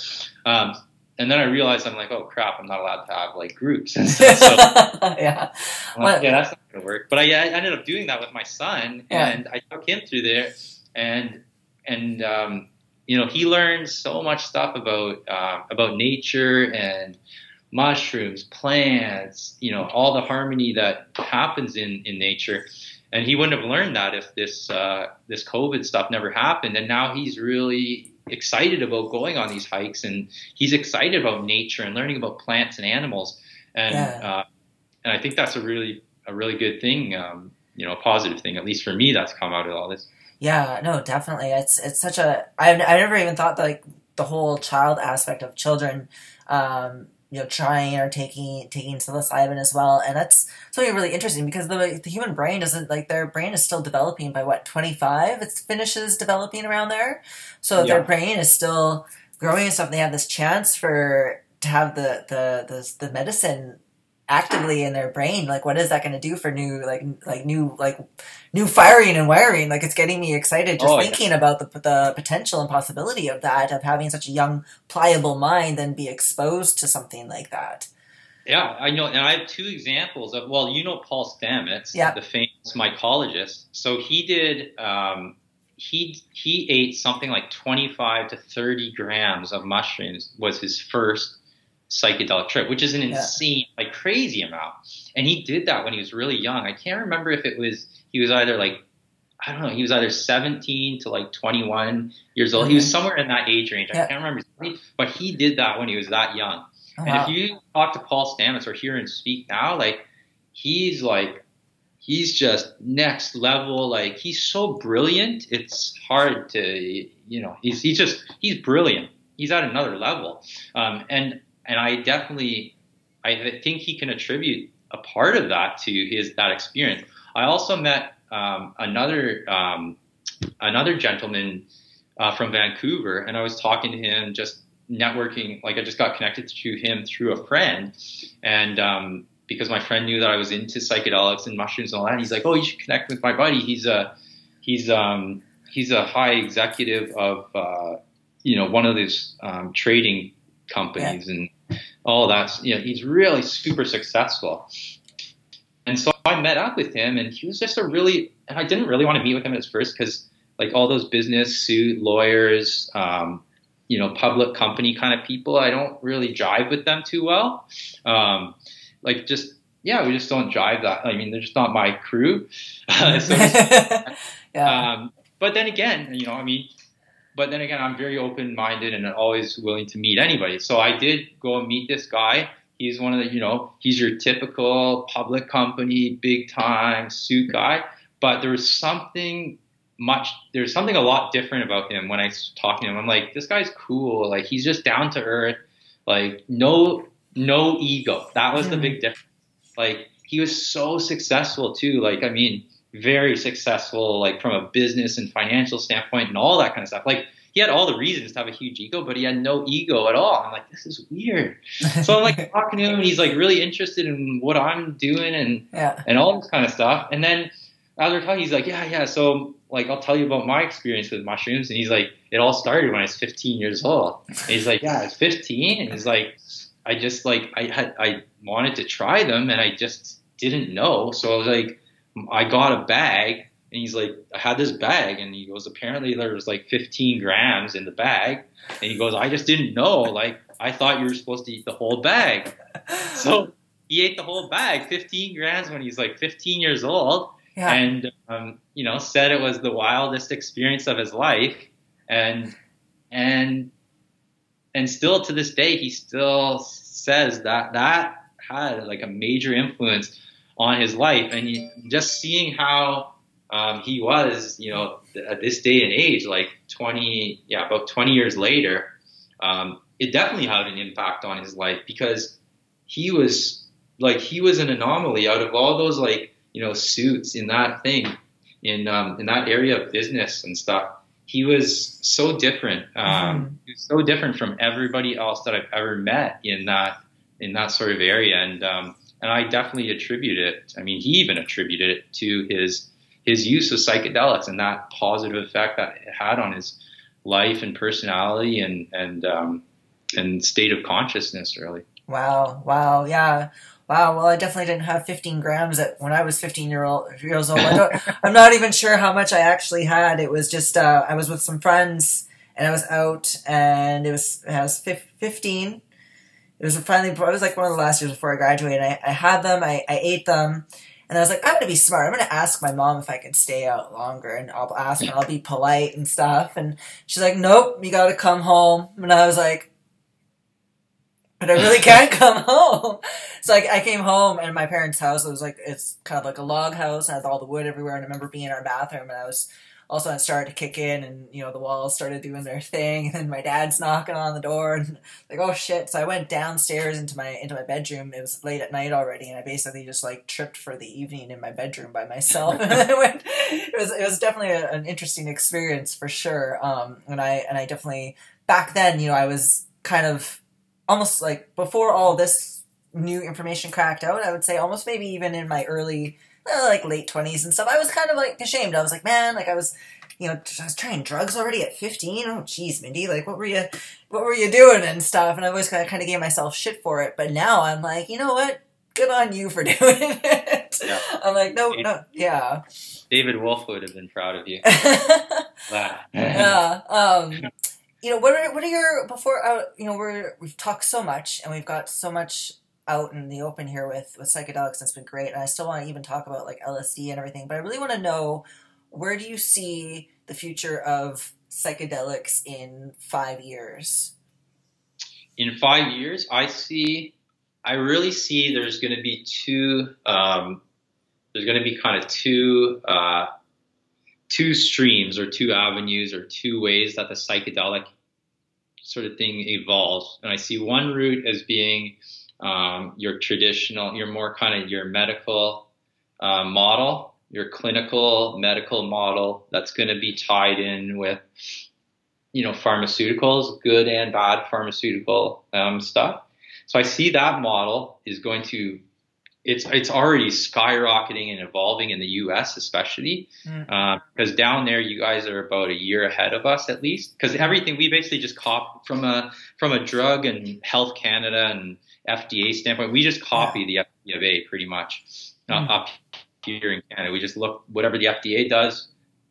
[SPEAKER 3] Um, and then I realized I'm like, oh crap, I'm not allowed to have like groups and stuff. So, [LAUGHS]
[SPEAKER 2] yeah,
[SPEAKER 3] like, yeah, that's not gonna work. But I, I, ended up doing that with my son, yeah. and I took him through there, and and um, you know he learned so much stuff about uh, about nature and mushrooms, plants, you know, all the harmony that happens in in nature. And he wouldn't have learned that if this uh, this COVID stuff never happened. And now he's really excited about going on these hikes and he's excited about nature and learning about plants and animals and yeah. uh, and I think that's a really a really good thing um, you know a positive thing at least for me that's come out of all this
[SPEAKER 2] yeah no definitely it's it's such a I I never even thought that like the whole child aspect of children um, you know trying or taking taking psilocybin as well. And that's something really interesting because the the human brain doesn't like their brain is still developing by what 25 it finishes developing around there. So yeah. their brain is still growing and stuff they have this chance for to have the the the, the medicine actively in their brain like what is that going to do for new like like new like new firing and wiring like it's getting me excited just oh, thinking yeah. about the, the potential and possibility of that of having such a young pliable mind and be exposed to something like that
[SPEAKER 3] yeah i know and i have two examples of well you know paul stamets
[SPEAKER 2] yeah.
[SPEAKER 3] the famous mycologist so he did um, he he ate something like 25 to 30 grams of mushrooms was his first psychedelic trip, which is an insane, yeah. like crazy amount. And he did that when he was really young. I can't remember if it was he was either like I don't know, he was either 17 to like 21 years old. Mm-hmm. He was somewhere in that age range. Yeah. I can't remember, but he did that when he was that young. Oh, and wow. if you talk to Paul Stamets or hear him speak now, like he's like he's just next level. Like he's so brilliant. It's hard to you know he's he's just he's brilliant. He's at another level. Um, and and I definitely I think he can attribute a part of that to his that experience. I also met um, another um, another gentleman uh, from Vancouver, and I was talking to him, just networking. Like I just got connected to him through a friend, and um, because my friend knew that I was into psychedelics and mushrooms and all that, he's like, "Oh, you should connect with my buddy. He's a he's um he's a high executive of uh, you know one of these um, trading companies yeah. and all that. You know, he's really super successful." And so I met up with him, and he was just a really. And I didn't really want to meet with him at first because like all those business suit lawyers, um, you know, public company kind of people. I don't really jive with them too well. Um, like just yeah, we just don't jive that. I mean, they're just not my crew. [LAUGHS] so, [LAUGHS] yeah. Um, but then again, you know, I mean, but then again, I'm very open-minded and always willing to meet anybody. So I did go and meet this guy. He's one of the, you know, he's your typical public company, big time suit guy. But there was something much there's something a lot different about him when I was talking to him. I'm like, this guy's cool. Like he's just down to earth. Like no no ego. That was the big hmm. difference. Like he was so successful too. Like I mean, very successful. Like from a business and financial standpoint and all that kind of stuff. Like he had all the reasons to have a huge ego, but he had no ego at all. I'm like, this is weird. [LAUGHS] So I'm like talking to him, and he's like really interested in what I'm doing and yeah. and all this kind of stuff. And then as we're talking, he's like, yeah, yeah. So like I'll tell you about my experience with mushrooms. And he's like, it all started when I was 15 years old. And he's like, yeah, I was 15. And he's like, I just like I had I wanted to try them and I just didn't know. So I was like, I got a bag. And he's like, I had this bag, and he goes, apparently there was like 15 grams in the bag, and he goes, I just didn't know. Like I thought you were supposed to eat the whole bag. [LAUGHS] So he ate the whole bag, 15 grams when he's like 15 years old yeah. and um, you know said it was the wildest experience of his life, and and and still to this day he still says that that had like a major influence on his life, and just seeing how um, he was, you know, at this day and age, like 20, yeah, about 20 years later, um, it definitely had an impact on his life because he was like he was an anomaly out of all those like you know suits in that thing in um, in that area of business and stuff. He was so different. Um, mm-hmm. So different from everybody else that I've ever met in that in that sort of area, and um, and I definitely attribute it. I mean, he even attributed it to his his use of psychedelics and that positive effect that it had on his life and personality and and um, and state of consciousness, really.
[SPEAKER 2] Wow! Wow! Yeah. Wow, well, I definitely didn't have 15 grams at, when I was 15 year old, years old. I am [LAUGHS] not even sure how much I actually had. It was just uh, I was with some friends and I was out, and it was I was 15. It was finally it was like one of the last years before I graduated. I, I had them, I, I ate them, and I was like, I'm gonna be smart. I'm gonna ask my mom if I can stay out longer, and I'll ask and I'll be polite and stuff. And she's like, Nope, you gotta come home. And I was like, but I really [LAUGHS] can't come home. So I, I came home and my parents' house it was like it's kind of like a log house and had all the wood everywhere. And I remember being in our bathroom and I was also it started to kick in and you know the walls started doing their thing and then my dad's knocking on the door and like oh shit. So i went downstairs into my into my bedroom. It was late at night already and i basically just like tripped for the evening in my bedroom by myself. [LAUGHS] [LAUGHS] And went, it was it was definitely a, an interesting experience for sure. Um and i and i definitely back then you know i was kind of almost like before all this new information cracked out, I would say almost maybe even in my early, like late 20s and stuff, I was kind of like ashamed. I was like, man, like I was, you know, I was trying drugs already at 15. Oh, geez, Mindy, like what were you, what were you doing and stuff? And I always kind of, kind of gave myself shit for it. But now I'm like, you know what? Good on you for [LAUGHS] doing it. Yeah. I'm like, no, no, yeah.
[SPEAKER 3] David Wolfe would have been proud of you. [LAUGHS]
[SPEAKER 2] yeah. Um, you know, what are what are your before? Uh, you know, we're we've talked so much and we've got so much out in the open here with with psychedelics. And it's been great, and I still want to even talk about like LSD and everything. But I really want to know where do you see the future of psychedelics in five years?
[SPEAKER 3] In five years, I see. I really see there's going to be two. Um, there's going to be kind of two. Uh, two streams or two avenues or two ways that the psychedelic sort of thing evolves. And I see one route as being um, your traditional, your more kind of your medical uh, model, your clinical medical model that's going to be tied in with, you know, pharmaceuticals, good and bad pharmaceutical um, stuff. So I see that model is going to it's it's already skyrocketing and evolving in the U.S. especially mm. uh, because down there you guys are about a year ahead of us at least because everything we basically just cop from a from a drug and Health Canada and FDA standpoint we just copy yeah. the FDA pretty much uh, mm. up here in Canada we just look whatever the FDA does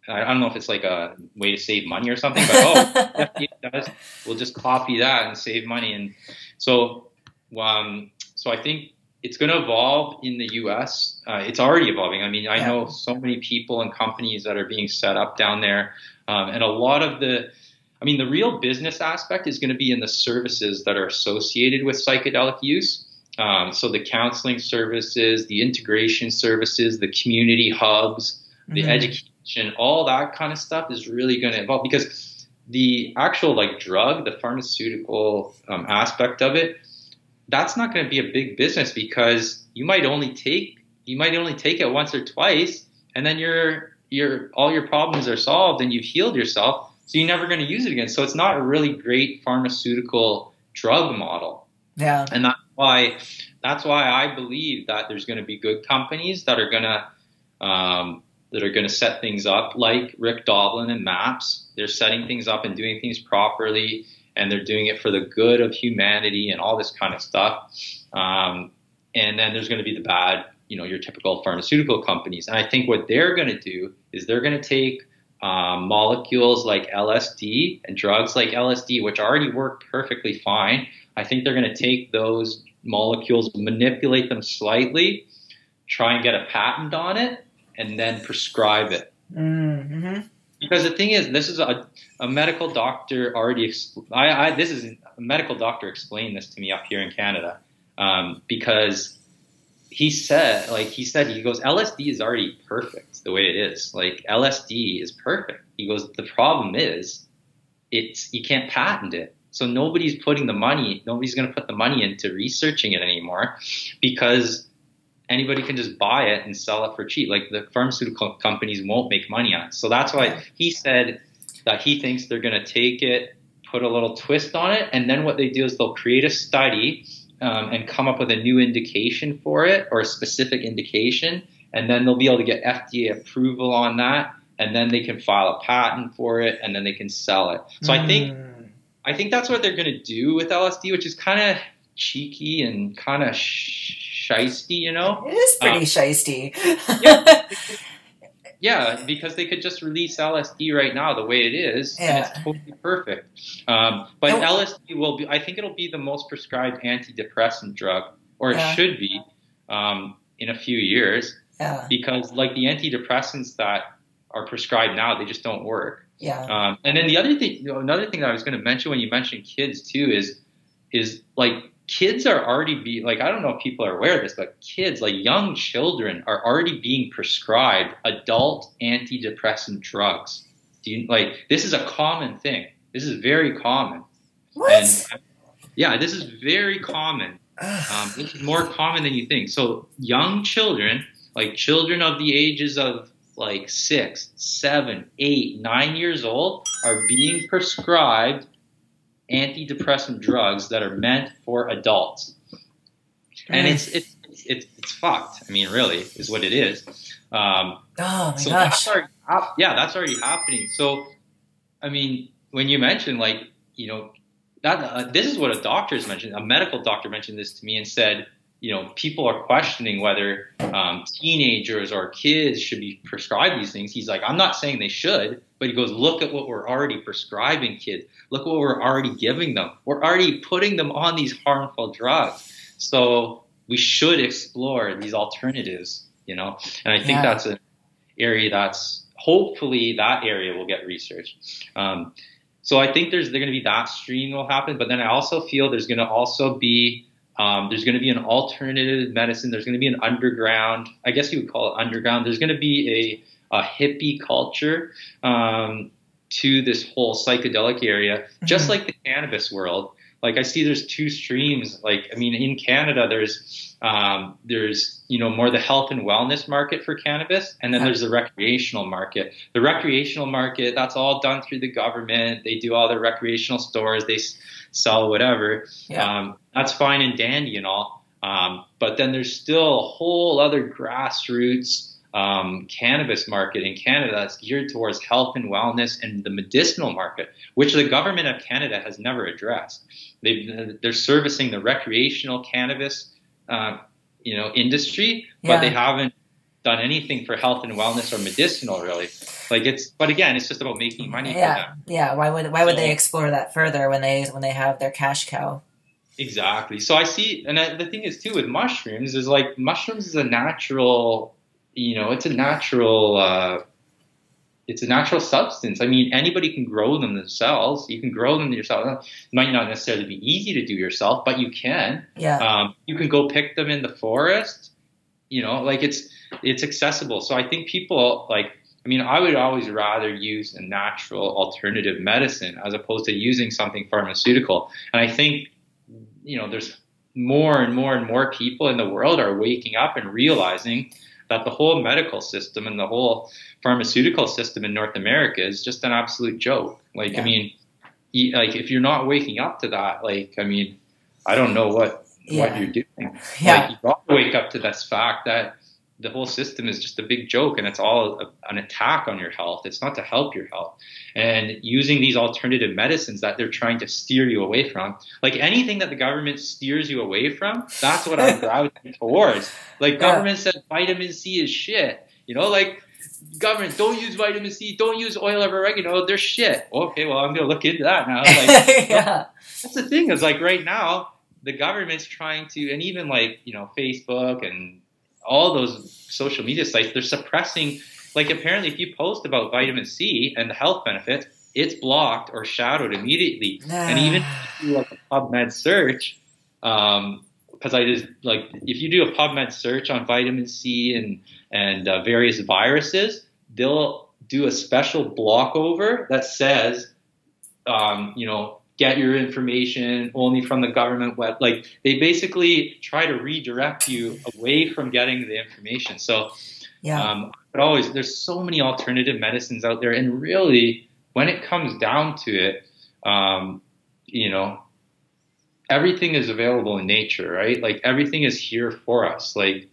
[SPEAKER 3] I don't know if it's like a way to save money or something but oh [LAUGHS] FDA does we'll just copy that and save money and so um, so I think it's going to evolve in the U.S. Uh, it's already evolving. I mean, I know so many people and companies that are being set up down there, um, and a lot of the, I mean, the real business aspect is going to be in the services that are associated with psychedelic use. Um, so the counseling services, the integration services, the community hubs, the mm-hmm. education, all that kind of stuff is really going to evolve because the actual like drug, the pharmaceutical um, aspect of it that's not going to be a big business because you might only take you might only take it once or twice and then your your all your problems are solved and you've healed yourself so you're never going to use it again so it's not a really great pharmaceutical drug model
[SPEAKER 2] yeah
[SPEAKER 3] and that's why that's why i believe that there's going to be good companies that are going to um, that are going to set things up like Rick Doblin and MAPS they're setting things up and doing things properly and they're doing it for the good of humanity and all this kind of stuff. Um, and then there's going to be the bad, you know, your typical pharmaceutical companies. And I think what they're going to do is they're going to take um, molecules like LSD and drugs like LSD, which already work perfectly fine. I think they're going to take those molecules, manipulate them slightly, try and get a patent on it, and then prescribe it.
[SPEAKER 2] Mm-hmm.
[SPEAKER 3] Because the thing is, this is a, a medical doctor already. I, I, this is a medical doctor explained this to me up here in Canada um, because he said, like he said, he goes, LSD is already perfect the way it is. Like LSD is perfect. He goes, the problem is, it's you can't patent it. So nobody's putting the money, nobody's going to put the money into researching it anymore because anybody can just buy it and sell it for cheap. Like the pharmaceutical companies won't make money on it. So that's why he said that he thinks they're going to take it, put a little twist on it, and then what they do is they'll create a study um, and come up with a new indication for it or a specific indication, and then they'll be able to get FDA approval on that, and then they can file a patent for it, and then they can sell it. So mm. I think hmm. I think that's what they're going to do with LSD, which is kind of cheeky and kind of. Sh- shisty, you know?
[SPEAKER 2] It is pretty um, shisty.
[SPEAKER 3] yeah. [LAUGHS] yeah, because they could just release LSD right now the way it is, yeah. and it's totally perfect. Um, but. LSD will be, I think it'll be the most prescribed antidepressant drug, or it yeah. should be, um, in a few years.
[SPEAKER 2] Yeah.
[SPEAKER 3] Because like the antidepressants that are prescribed now, they just don't work.
[SPEAKER 2] Yeah.
[SPEAKER 3] Um, and then the other thing, you know, another thing that I was going to mention when you mentioned kids too is, is like kids are already be like I don't know if people are aware of this, but kids like young children are already being prescribed adult antidepressant drugs. Do you like this is a common thing. This is very common.
[SPEAKER 2] What?
[SPEAKER 3] And, yeah, this is very common. Um, this is more common than you think. So young children, like children of the ages of like six, seven, eight, nine years old, are being prescribed antidepressant drugs that are meant for adults. And it's, it's, it's, it's fucked. I mean, really, is what it is. Um,
[SPEAKER 2] oh my
[SPEAKER 3] so
[SPEAKER 2] gosh.
[SPEAKER 3] Yeah, that's already happening. So, I mean, when you mention like, you know, that uh, this is what a doctor has mentioned. A medical doctor mentioned this to me and said, you know, people are questioning whether um, teenagers or kids should be prescribed these things. He's like, I'm not saying they should, but he goes, look at what we're already prescribing kids. Look what we're already giving them. We're already putting them on these harmful drugs. So we should explore these alternatives, you know. And I think yeah. that's an area that's hopefully that area will get researched. Um, so I think there's, there's going to be that stream will happen, but then I also feel there's going to also be um, there's going to be an alternative medicine. There's going to be an underground. I guess you would call it underground. There's going to be a, a hippie culture um, to this whole psychedelic area, mm-hmm. just like the cannabis world. like I see there's two streams. Like I mean, in Canada, there's um, there's you know more the health and wellness market for cannabis, and then there's the recreational market. The recreational market that's all done through the government. They do all the recreational stores. They sell whatever. Yeah. That's fine and dandy and all. Um, but then there's still a whole other grassroots um, cannabis market in Canada that's geared towards health and wellness and the medicinal market, which the government of Canada has never addressed. they are servicing the recreational cannabis, uh, you know, industry, yeah. but they haven't done anything for health and wellness or medicinal really. Like it's, but again, it's just about making money.
[SPEAKER 2] Yeah, yeah. Why would why would so, they explore that further when they when they have their cash cow?
[SPEAKER 3] Exactly. So I see, and I, the thing is too with mushrooms is like mushrooms is a natural you know, it's a natural, uh, it's a natural substance. I mean, anybody can grow them themselves. You can grow them yourself. It might not necessarily be easy to do yourself, but you can.
[SPEAKER 2] Yeah.
[SPEAKER 3] Um, you can go pick them in the forest. You know, like it's it's accessible. So I think people like. I mean, I would always rather use a natural alternative medicine as opposed to using something pharmaceutical. And I think, you know, there's more and more and more people in the world are waking up and realizing that the whole medical system and the whole pharmaceutical system in North America is just an absolute joke. Like, yeah. I mean, like if you're not waking up to that, like, I mean, I don't know what yeah. what you're doing.
[SPEAKER 2] Yeah.
[SPEAKER 3] Like, you got to wake up to this fact that the whole system is just a big joke and it's all a, an attack on your health. It's not to help your health. And using these alternative medicines that they're trying to steer you away from, like anything that the government steers you away from, that's what I'm [LAUGHS] browsing towards. Like government yeah. said vitamin C is shit. You know, like government don't use vitamin C, don't use oil of oregano, they're shit. Okay, well I'm gonna look into that now. Like, [LAUGHS] yeah. That's the thing is like right now the government's trying to, and even like you know Facebook and all those social media sites, they're suppressing. Like apparently, if you post about vitamin C and the health benefits, it's blocked or shadowed immediately. And even if you do like a PubMed search, um, because I just like if you do a PubMed search on vitamin C and and uh, various viruses, they'll do a special block over that says, um, you know, get your information only from the government web. Like they basically try to redirect you away from getting the information. So,
[SPEAKER 2] yeah.
[SPEAKER 3] Um, but always there's so many alternative medicines out there, and really, when it comes down to it, um, you know, everything is available in nature, right? Like everything is here for us. Like,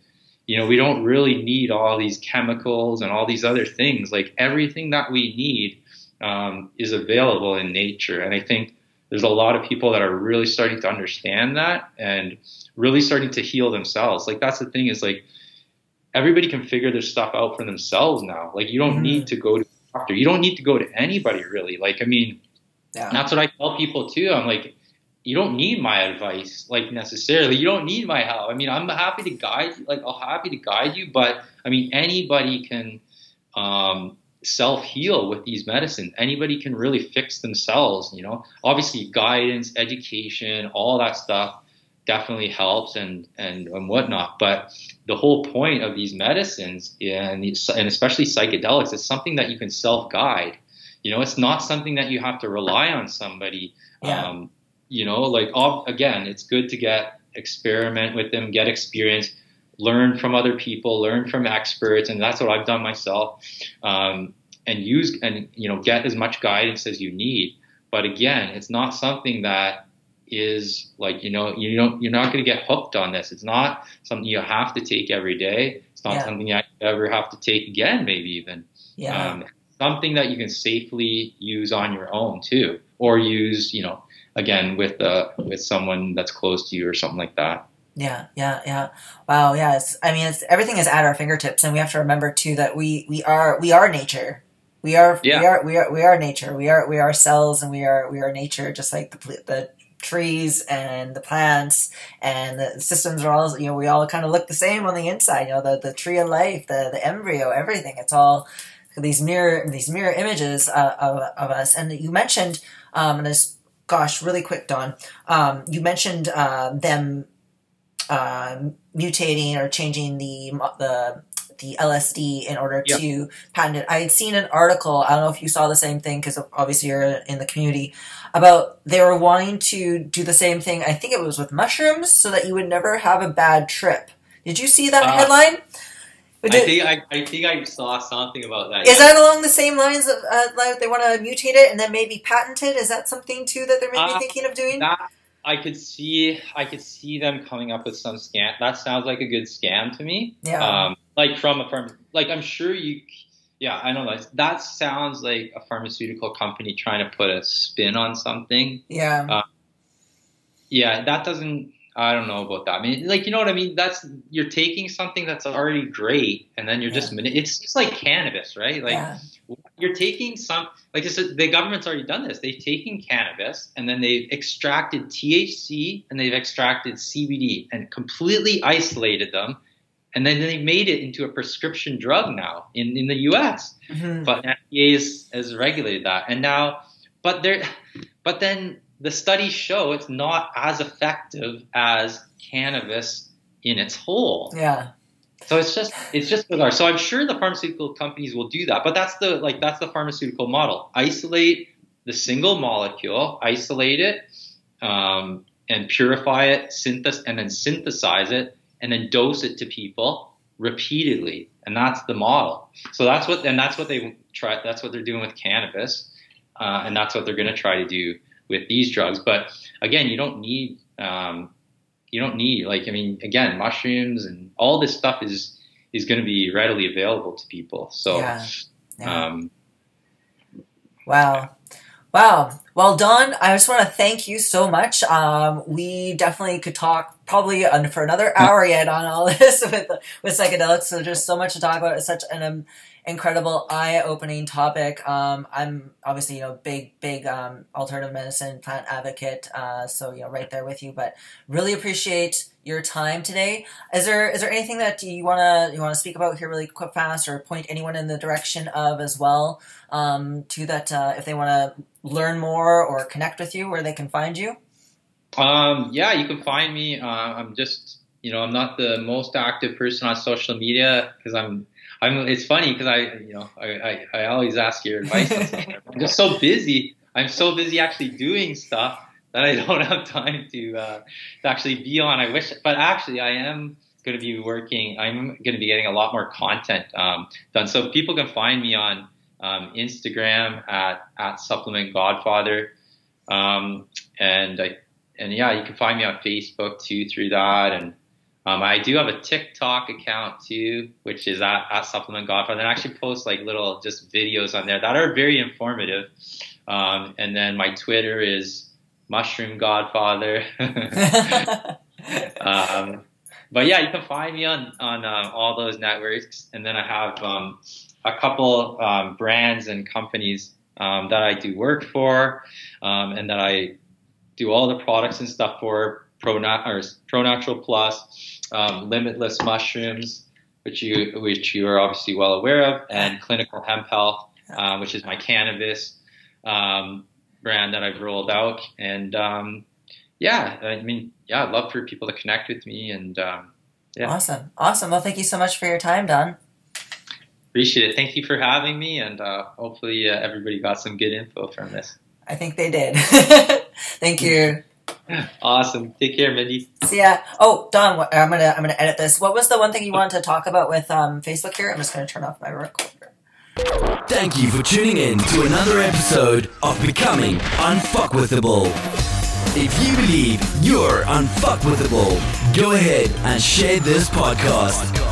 [SPEAKER 3] you know, we don't really need all these chemicals and all these other things. Like everything that we need um, is available in nature, and I think there's a lot of people that are really starting to understand that and really starting to heal themselves. Like that's the thing is like everybody can figure their stuff out for themselves now. Like you don't mm-hmm. need to go to a doctor. You don't need to go to anybody really. Like I mean, yeah. that's what I tell people too. I'm like, you don't need my advice like necessarily. You don't need my help. I mean, I'm happy to guide you. Like I'll happy to guide you, but I mean anybody can um, self heal with these medicines. Anybody can really fix themselves, you know. Obviously, guidance, education, all that stuff definitely helps and and and whatnot. But the whole point of these medicines and and especially psychedelics is something that you can self guide. You know, it's not something that you have to rely on somebody.
[SPEAKER 2] Yeah. Um,
[SPEAKER 3] you know, like again, it's good to get experiment with them, get experience learn from other people, learn from experts, and that's what I've done myself. Um, and use and you know get as much guidance as you need. But again, it's not something that is like you know you don't you're not going to get hooked on this. It's not something you have to take every day. It's not yeah. something you ever have to take again, maybe even.
[SPEAKER 2] Yeah. Um,
[SPEAKER 3] something that you can safely use on your own too, or use you know again with uh, with someone that's close to you or something like that.
[SPEAKER 2] Yeah, yeah, yeah. Wow, yeah. It's, I mean, it's, everything is at our fingertips, and we have to remember too that we we are we are nature. We are yeah. we are we are we are nature. We are we are cells, and we are we are nature, just like the the trees and the plants and the systems are all you know we all kind of look the same on the inside. You know, the the tree of life, the the embryo, everything. It's all these mirror these mirror images uh, of of us. And you mentioned um, and this gosh, really quick, Don. Um, you mentioned uh, them uh, mutating or changing the the the LSD in order
[SPEAKER 3] Yep.
[SPEAKER 2] to patent it. I had seen an article. I don't know if you saw the same thing because obviously you're in the community about they were wanting to do the same thing. I think it was with mushrooms, so that you would never have a bad trip. Did you see that
[SPEAKER 3] Uh,
[SPEAKER 2] headline?
[SPEAKER 3] I think I, I think I saw something about that.
[SPEAKER 2] is
[SPEAKER 3] yeah.
[SPEAKER 2] that along the same lines of uh, like they want to mutate it and then maybe patent it? Is that something too that they're maybe
[SPEAKER 3] Uh,
[SPEAKER 2] thinking of doing?
[SPEAKER 3] that I could see I could see them coming up with some scam. That sounds like a good scam to me.
[SPEAKER 2] Yeah.
[SPEAKER 3] Um, like from a firm, like I'm sure you. Yeah, I don't know. That sounds like a pharmaceutical company trying to put a spin on something.
[SPEAKER 2] yeah.
[SPEAKER 3] uh, Yeah, that doesn't. I don't know about that. I mean, like you know what I mean. That's you're taking something that's already great, and then you're just it's just like cannabis, right? Like
[SPEAKER 2] yeah.
[SPEAKER 3] you're taking some like this is, the government's already done this they've taken cannabis and then they've extracted thc and they've extracted cbd and completely isolated them and then they made it into a prescription drug now in, in the us
[SPEAKER 2] Mhm.
[SPEAKER 3] but fda has, has regulated that and now but there but then the studies show it's not as effective as cannabis in its whole
[SPEAKER 2] Yeah.
[SPEAKER 3] so it's just it's just bizarre. So I'm sure the pharmaceutical companies will do that, but that's the like that's the pharmaceutical model. Isolate the single molecule, isolate it, um, and purify it, synthes and then synthesize it, and then dose it to people repeatedly, and that's the model. So that's what and that's what they try. That's what they're doing with cannabis, uh, and that's what they're going to try to do with these drugs. But again, you don't need um, you don't need like I mean again mushrooms and all this stuff is is going to be readily available to people. So
[SPEAKER 2] yeah. yeah.
[SPEAKER 3] um,
[SPEAKER 2] Wow. Wow. Well, Don, I just want to thank you so much. Um, we definitely could talk probably for another hour yet on all [LAUGHS] this with with psychedelics. So there's so much to talk about. It's such an um, incredible, eye-opening topic. Um, I'm obviously you know big, big um, alternative medicine plant advocate. Uh, so you know right there with you. But really appreciate your time today. Is there is there anything that you wanna you wanna speak about here really quick, fast, or point anyone in the direction of as well? Um, to that uh, if they want to learn more or connect with you, where they can find you.
[SPEAKER 3] um, yeah, you can find me. Uh, I'm just you know I'm not the most active person on social media because I'm I'm. It's funny because I you know I, I, I always ask your advice. I'm just so busy. I'm so busy actually doing stuff that I [LAUGHS] don't have time to uh, to actually be on. I wish, but actually I am going to be working. I'm going to be getting a lot more content um, done, so people can find me on um, Instagram at at Supplement Godfather, um, and I and yeah, you can find me on Facebook too through that, and um, I do have a TikTok account too, which is at, at Supplement Godfather, and I actually post like little just videos on there that are very informative. Um, and then my Twitter is Mushroom Godfather. [LAUGHS] [LAUGHS] um, but yeah, you can find me on on uh, all those networks, and then I have um, a couple um, brands and companies um, that I do work for, um, and that I do all the products and stuff for Pro or Pro Natural Plus, um, Limitless Mushrooms, which you which you are obviously well aware of, and Clinical Hemp Health, um, which is my cannabis um, brand that I've rolled out, and um, yeah, I mean, yeah, I'd love for people to connect with me, and um, Yeah.
[SPEAKER 2] Awesome. Awesome. Well, thank you so much for your time, Don.
[SPEAKER 3] appreciate it. Thank you for having me, and uh, hopefully uh, everybody got some good info from this.
[SPEAKER 2] I think they did. [LAUGHS] thank you. [LAUGHS]
[SPEAKER 3] Awesome. Take care, Mindy.
[SPEAKER 2] See ya. Oh, Don, what, I'm gonna I'm gonna edit this. What was the one thing you wanted to talk about with um, Facebook here? I'm just gonna turn off my recorder.
[SPEAKER 1] Thank you for tuning in to another episode of Becoming Unfuckwithable. If you believe you're unfuckwithable, go ahead and share this podcast.